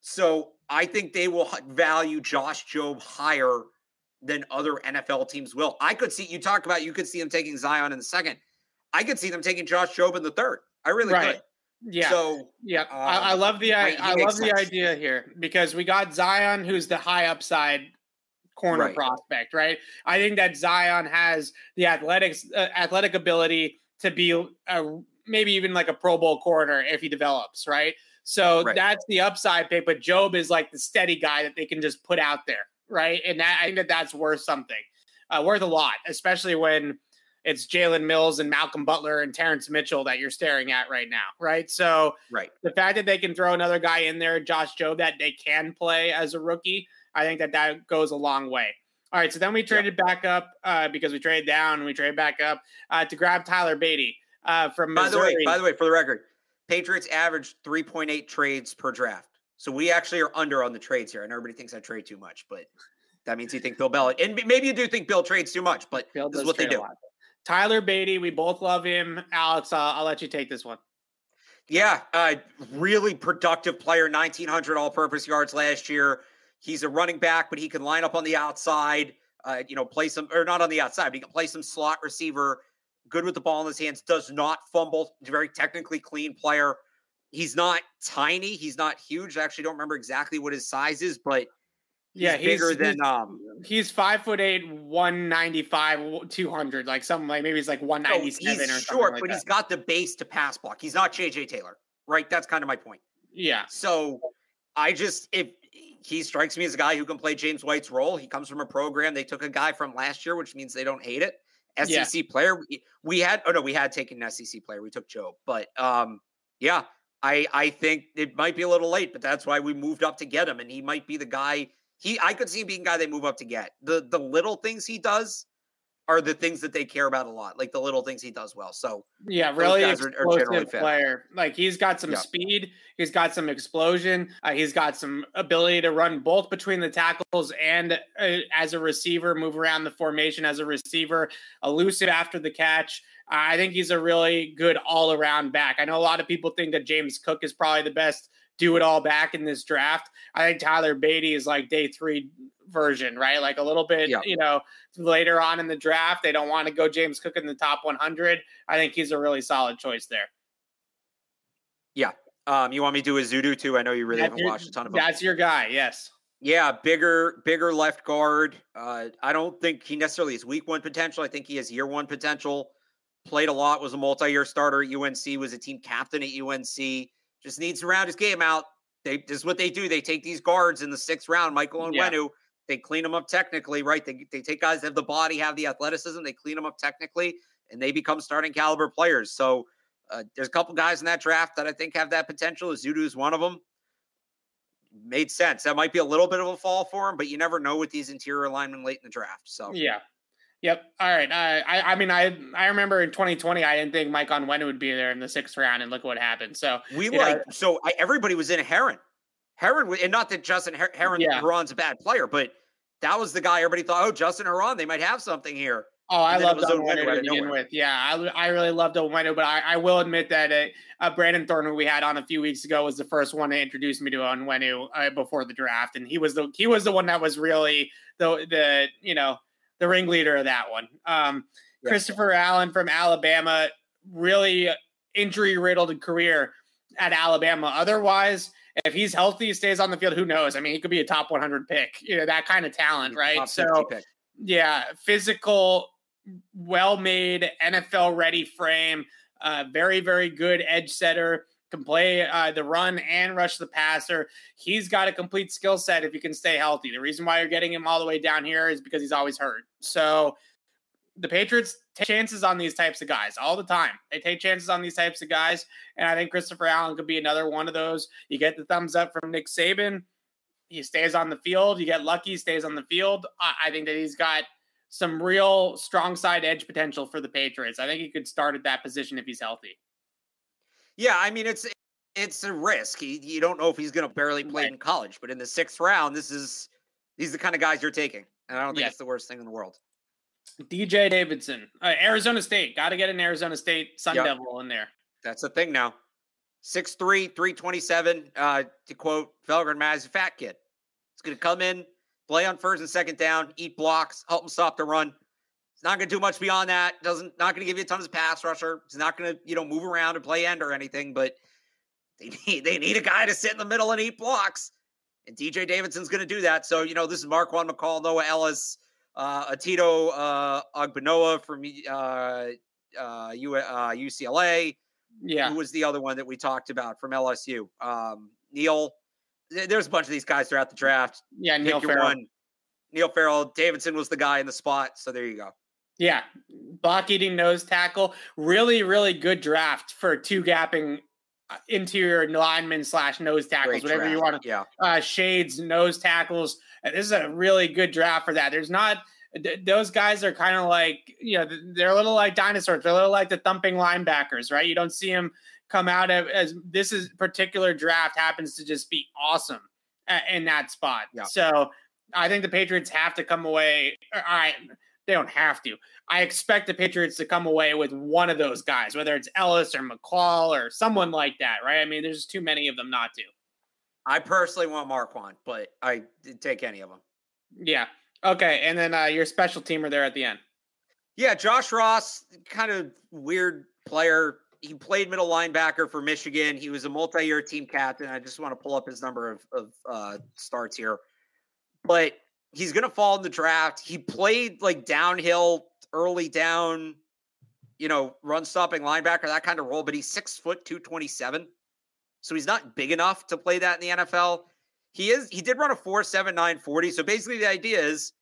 So I think they will value Josh Jobe higher than other NFL teams will. I could see you talk about you could see them taking Zyon in the second. I could see them taking Josh Job in the third. I really right. could. Yeah. So yeah, um, I, I, love the I, I love sense. the idea here because we got Zyon, who's the high upside corner right. prospect, right? I think that Zyon has the athletics uh, athletic ability to be a, maybe even like a Pro Bowl corner if he develops, right? So right. that's the upside pick. But Jobe is like the steady guy that they can just put out there, right? And that, I think that that's worth something, uh, worth a lot, especially when it's Jalen Mills and Malcolm Butler and Terrence Mitchell that you're staring at right now, right? So, right, the fact that they can throw another guy in there, Josh Jobe, that they can play as a rookie, I think that that goes a long way. All right, so then we traded yeah. back up uh, because we traded down and we traded back up uh, to grab Tyler Badie uh, from Missouri. By the way, by the way, for the record, Patriots average 3.8 trades per draft. So we actually are under on the trades here. And everybody thinks I trade too much, but that means you think Bill Belichick. And maybe you do think Bill trades too much, but Bill this is what they do. Tyler Badie, we both love him. Alex, uh, I'll let you take this one. Yeah, uh, really productive player, 1,900 all purpose yards last year. He's a running back, but he can line up on the outside, uh, you know, play some, or not on the outside, but he can play some slot receiver, good with the ball in his hands, does not fumble, very technically clean player. He's not tiny, he's not huge. I actually don't remember exactly what his size is, but He's yeah, he's bigger than he's, um. He's five foot eight, one ninety five, two hundred, like something like maybe he's like one ninety seven no, or short, like but that. he's got the base to pass block. He's not JJ Taylor, right? That's kind of my point. Yeah. So I just if he strikes me as a guy who can play James White's role. He comes from a program they took a guy from last year, which means they don't hate it. SEC yeah. player. We, we had oh no, we had taken an SEC player. We took Joe, but um, yeah, I I think it might be a little late, but that's why we moved up to get him, and he might be the guy he I could see him being a guy they move up to get. The the little things he does are the things that they care about a lot, like the little things he does well. So yeah, really explosive are, are player. Like he's got some yeah. speed, he's got some explosion, uh, he's got some ability to run both between the tackles and uh, as a receiver, move around the formation as a receiver, elusive after the catch. I think he's a really good all around back. I know a lot of people think that James Cook is probably the best do it all back in this draft. I think Tyler Badie is like day three version, right? Like a little bit, yeah. you know, later on in the draft. They don't want to go James Cook in the top 100. I think he's a really solid choice there. Yeah. Um, you want me to do a Zudu too? I know you really that's haven't your, watched a ton of them. That's your guy, yes. Yeah, bigger, bigger left guard. Uh, I don't think he necessarily has week one potential. I think he has year one potential. Played a lot, was a multi-year starter at UNC, was a team captain at UNC just needs to round his game out. They this is what they do. They take these guards in the sixth round, Michael and yeah. Wenu. They clean them up technically, right? They they take guys that have the body, have the athleticism. They clean them up technically, and they become starting caliber players. So uh, there's a couple guys in that draft that I think have that potential. Ezeudu is one of them. Made sense. That might be a little bit of a fall for him, but you never know with these interior linemen late in the draft. So yeah, Yep. All right. Uh, I I mean I I remember in 2020 I didn't think Mike Onwenu would be there in the sixth round, and look what happened. So we like know, so I, everybody was in Heron. Herron, and not that Justin Her- Herron yeah. A bad player, but that was the guy everybody thought, oh Justin Herron, they might have something here. Oh, I love Onwenu to begin with. Yeah, I, I really loved Onwenu, but I, I will admit that uh, uh, Brandon Thorn, who we had on a few weeks ago, was the first one to introduce me to Onwenu uh, before the draft, and he was the he was the one that was really the the you know the ringleader of that one. Um, yeah. Christopher Allen from Alabama, really injury riddled career at Alabama. Otherwise, if he's healthy, stays on the field, who knows? I mean, he could be a top 100 pick, you know, that kind of talent, right? So, yeah, physical, well made, NFL ready frame, uh, very, very good edge setter can play uh, the run and rush the passer. He's got a complete skill set if he can stay healthy. The reason why you're getting him all the way down here is because he's always hurt. So the Patriots take chances on these types of guys all the time. They take chances on these types of guys. And I think Christopher Allen could be another one of those. You get the thumbs up from Nick Saban. He stays on the field. You get lucky, stays on the field. I think that he's got some real strong side edge potential for the Patriots. I think he could start at that position if he's healthy. Yeah, I mean it's it's a risk. He, you don't know if he's going to barely play right. in college, but in the sixth round, this is these are the kind of guys you're taking, and I don't think yes. it's the worst thing in the world. DJ Davidson, uh, Arizona State, got to get an Arizona State Sun yep. Devil in there. That's the thing now. 6'3", 327, uh, to quote Felger and Maz, a fat kid. He's going to come in, play on first and second down, eat blocks, help him stop the run. He's not going to do much beyond that. Doesn't not going to give you a ton of pass rusher. He's not going to you know move around and play end or anything. But they <laughs> need they need a guy to sit in the middle and eat blocks. And DJ Davidson's going to do that. So you know this is Marquan McCall, Noah Elliss, uh, Otito uh, Ogbonnia from uh, uh, U, uh, UCLA. Yeah, who was the other one that we talked about from LSU? Um, Neil. There's a bunch of these guys throughout the draft. Yeah, Neil Farrell. One. Neil Farrell. Davidson was the guy in the spot. So there you go. Yeah. Block eating nose tackle. Really, really good draft for two gapping uh, interior linemen slash nose tackles, Great whatever draft. you want to. Yeah. Uh, shades, nose tackles. Uh, this is a really good draft for that. There's not. those guys are kind of like, you know, they're a little like dinosaurs. They're a little like the thumping linebackers, right? You don't see them come out of as this is particular draft happens to just be awesome in that spot. Yeah. So I think the Patriots have to come away. I they don't have to. I expect the Patriots to come away with one of those guys, whether it's Elliss or McCall or someone like that, right? I mean, there's too many of them not to. I personally want Marquan, but I take any of them. Yeah. Okay. And then uh, your special teamer there at the end. Yeah, Josh Ross, kind of weird player. He played middle linebacker for Michigan. He was a multi-year team captain. I just want to pull up his number of, of uh, starts here, but he's going to fall in the draft. He played like downhill, early down, you know, run stopping linebacker, that kind of role. But he's six foot two twenty seven, so he's not big enough to play that in the NFL. He is. He did run a four seven nine forty. So basically, the idea is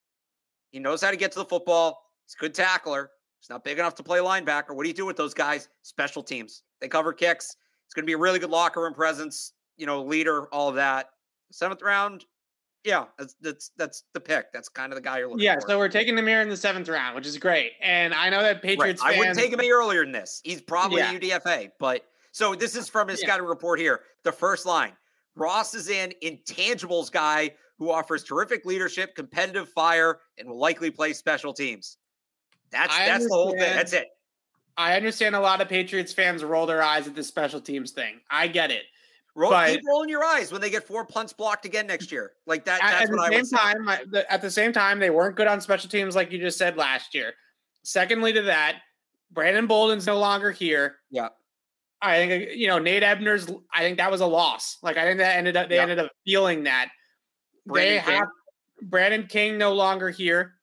he knows how to get to the football. He's a good tackler. He's not big enough to play linebacker. What do you do with those guys? Special teams. They cover kicks. It's going to be a really good locker room presence. You know, leader, all of that. Seventh round, yeah, that's that's that's the pick. That's kind of the guy you're looking yeah, for. Yeah, so we're taking the mirror in the seventh round, which is great. And I know that Patriots right. fans, I wouldn't take him any earlier than this. He's probably yeah. UDFA, but so this is from his yeah. scouting report here. The first line: Ross is an intangibles guy who offers terrific leadership, competitive fire, and will likely play special teams. That's I that's the whole thing. That's it. I understand a lot of Patriots fans roll their eyes at the special teams thing. I get it. Roll, but, keep rolling your eyes when they get four punts blocked again next year. Like that. At, at the same time, I, the, at the same time, they weren't good on special teams, like you just said last year. Secondly, to that, Brandon Bolden's no longer here. Yeah. I think uh, you know Nate Ebner's. I think that was a loss. Like I think that ended up. They yeah. ended up feeling that. Brandon they King. have Brandon King no longer here.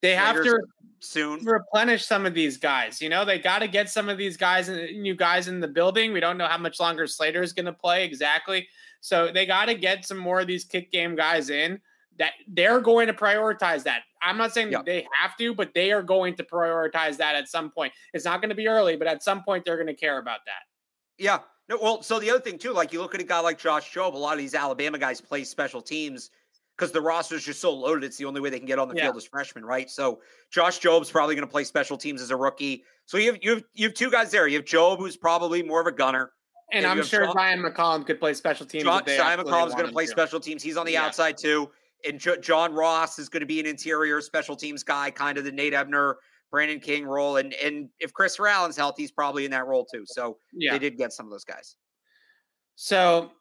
They have to soon replenish some of these guys. You know, they got to get some of these guys, and new guys in the building. We don't know how much longer Slater is going to play exactly. So they got to get some more of these kick game guys in that they're going to prioritize that. I'm not saying yep. they have to, but they are going to prioritize that at some point. It's not going to be early, but at some point they're going to care about that. Yeah. No, well, so the other thing too, like you look at a guy like Josh Jobe, a lot of these Alabama guys play special teams because the roster is just so loaded. It's the only way they can get on the yeah. field as freshmen, right? So Josh Jobe's probably going to play special teams as a rookie. So you have you have you have two guys there. You have Jobe, who's probably more of a gunner. And, and I'm sure John, Zyon McCollum could play special teams. John, Zyon McCollum's going to play special teams. He's on the yeah. outside too. And J- John Ross is going to be an interior special teams guy, kind of the Nate Ebner, Brandon King role. And and if Chris Allen's healthy, he's probably in that role too. So yeah. they did get some of those guys. So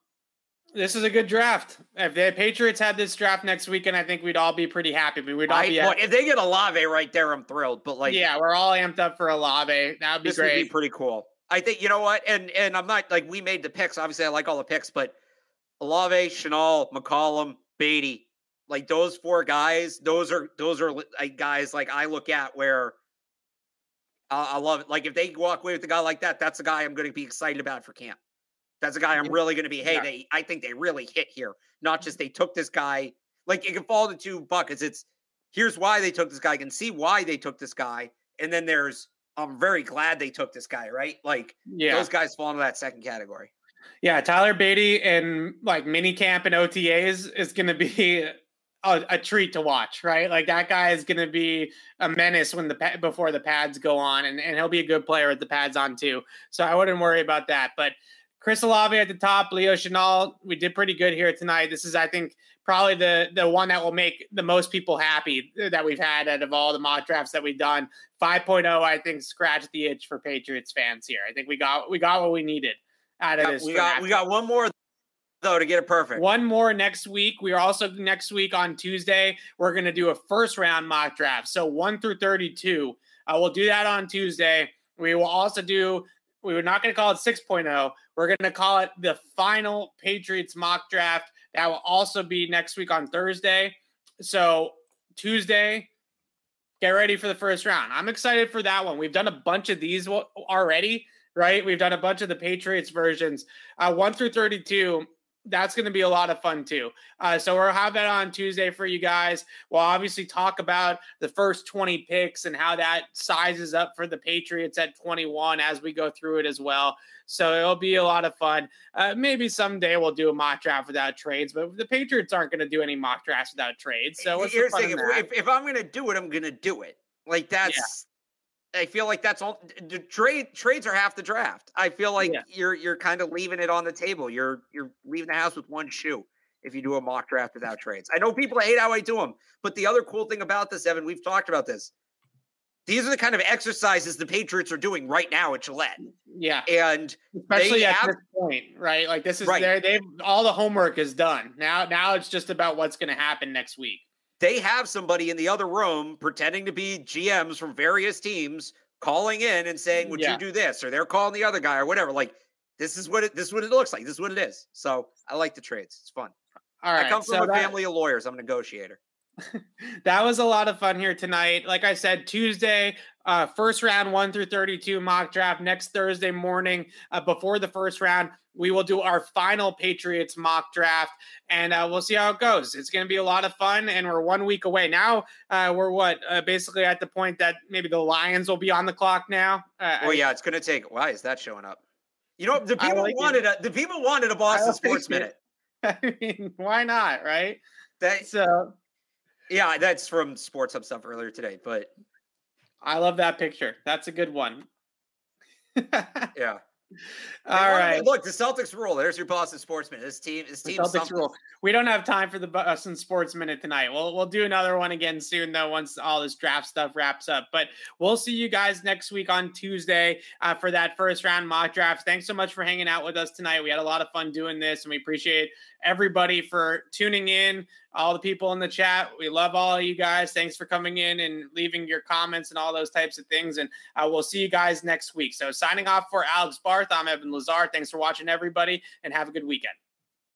this is a good draft. If the Patriots had this draft next weekend, I think we'd all be pretty happy. We'd all I, be well, if they get Olave right there, I'm thrilled. But like, yeah, we're all amped up for Olave. That would be this great. Would be pretty cool. I think you know what, and and I'm not like we made the picks. Obviously, I like all the picks, but Olave, Chenal, McCollum, Badie, like those four guys, those are those are like guys like I look at where I, I love it. Like if they walk away with a guy like that, that's a guy I'm going to be excited about for camp. That's a guy I'm really going to be. Hey, yeah. they. I think they really hit here. Not just mm-hmm. they took this guy. Like it can fall into two buckets. It's here's why they took this guy. I can see why they took this guy, and then there's I'm very glad they took this guy. Right? Like yeah. those guys fall into that second category. Yeah, Tyler Badie and like mini camp and OTAs is going to be a, a, treat to watch, right? Like that guy is going to be a menace when the before the pads go on, and, and he'll be a good player with the pads on too. So I wouldn't worry about that. But Chris Olave at the top, Leo Chenal. We did pretty good here tonight. This is, I think, probably the the one that will make the most people happy that we've had out of all the mock drafts that we've done. 5.0, I think, scratched the itch for Patriots fans here. I think we got we got what we needed out of this. We got we got one more though to get it perfect. One more next week. We are also next week on Tuesday. We're going to do a first round mock draft. So one through 32. Uh, we'll do that on Tuesday. We will also do we were not going to call it 6.0. We're going to call it the final Patriots mock draft. That will also be next week on Thursday. So Tuesday, get ready for the first round. I'm excited for that one. We've done a bunch of these already, right? We've done a bunch of the Patriots versions, uh, one through 32 that's going to be a lot of fun too. Uh, so we'll have that on Tuesday for you guys. We'll obviously talk about the first 20 picks and how that sizes up for the Patriots at 21 as we go through it as well. So it'll be a lot of fun. Uh, maybe someday we'll do a mock draft without trades, but the Patriots aren't going to do any mock drafts without trades. So what's Here's the thing, if, if, if, I'm going to do it, I'm going to do it. Like that's I feel like that's all. The trade trades are half the draft. I feel like yeah. you're you're kind of leaving it on the table. You're you're leaving the house with one shoe if you do a mock draft <laughs> without trades. I know people hate how I do them, but the other cool thing about this, Evan, we've talked about this. These are the kind of exercises the Patriots are doing right now at Gillette. Mm, yeah, and especially at have, this point, right? Like this is right. there. They've all the homework is done. Now, now it's just about what's going to happen next week. They have somebody in the other room pretending to be GMs from various teams calling in and saying, "Would yeah. you do this?" Or they're calling the other guy or whatever. Like this is what it this is what it looks like. This is what it is. So I like the trades. It's fun. All right. I come from so a that, family of lawyers. I'm a negotiator. <laughs> that was a lot of fun here tonight. Like I said, Tuesday, uh, first round one through 32 mock draft. Next Thursday morning, uh, before the first round, we will do our final Patriots mock draft, and uh, we'll see how it goes. It's going to be a lot of fun, and we're one week away now. Uh, we're what uh, basically at the point that maybe the Lions will be on the clock now. Uh, well, yeah, it's going to take. Why is that showing up? You know, the people like wanted it. a the people wanted a Boston Sports Minute. <laughs> I mean, why not, right? That so yeah, that's from Sports Hub stuff earlier today, but I love that picture. That's a good one. <laughs> yeah. All right. Look, the Celtics rule. There's your Boston Sportsman. This team, this team. Celtics rule. We don't have time for the Boston Sports Minute tonight. We'll we'll do another one again soon, though, once all this draft stuff wraps up. But we'll see you guys next week on Tuesday uh, for that first round mock draft. Thanks so much for hanging out with us tonight. We had a lot of fun doing this, and we appreciate everybody for tuning in. All the people in the chat, we love all of you guys. Thanks for coming in and leaving your comments and all those types of things. And uh, we'll see you guys next week. So signing off for Alex Barth, I'm Evan Lazar. Thanks for watching, everybody, and have a good weekend.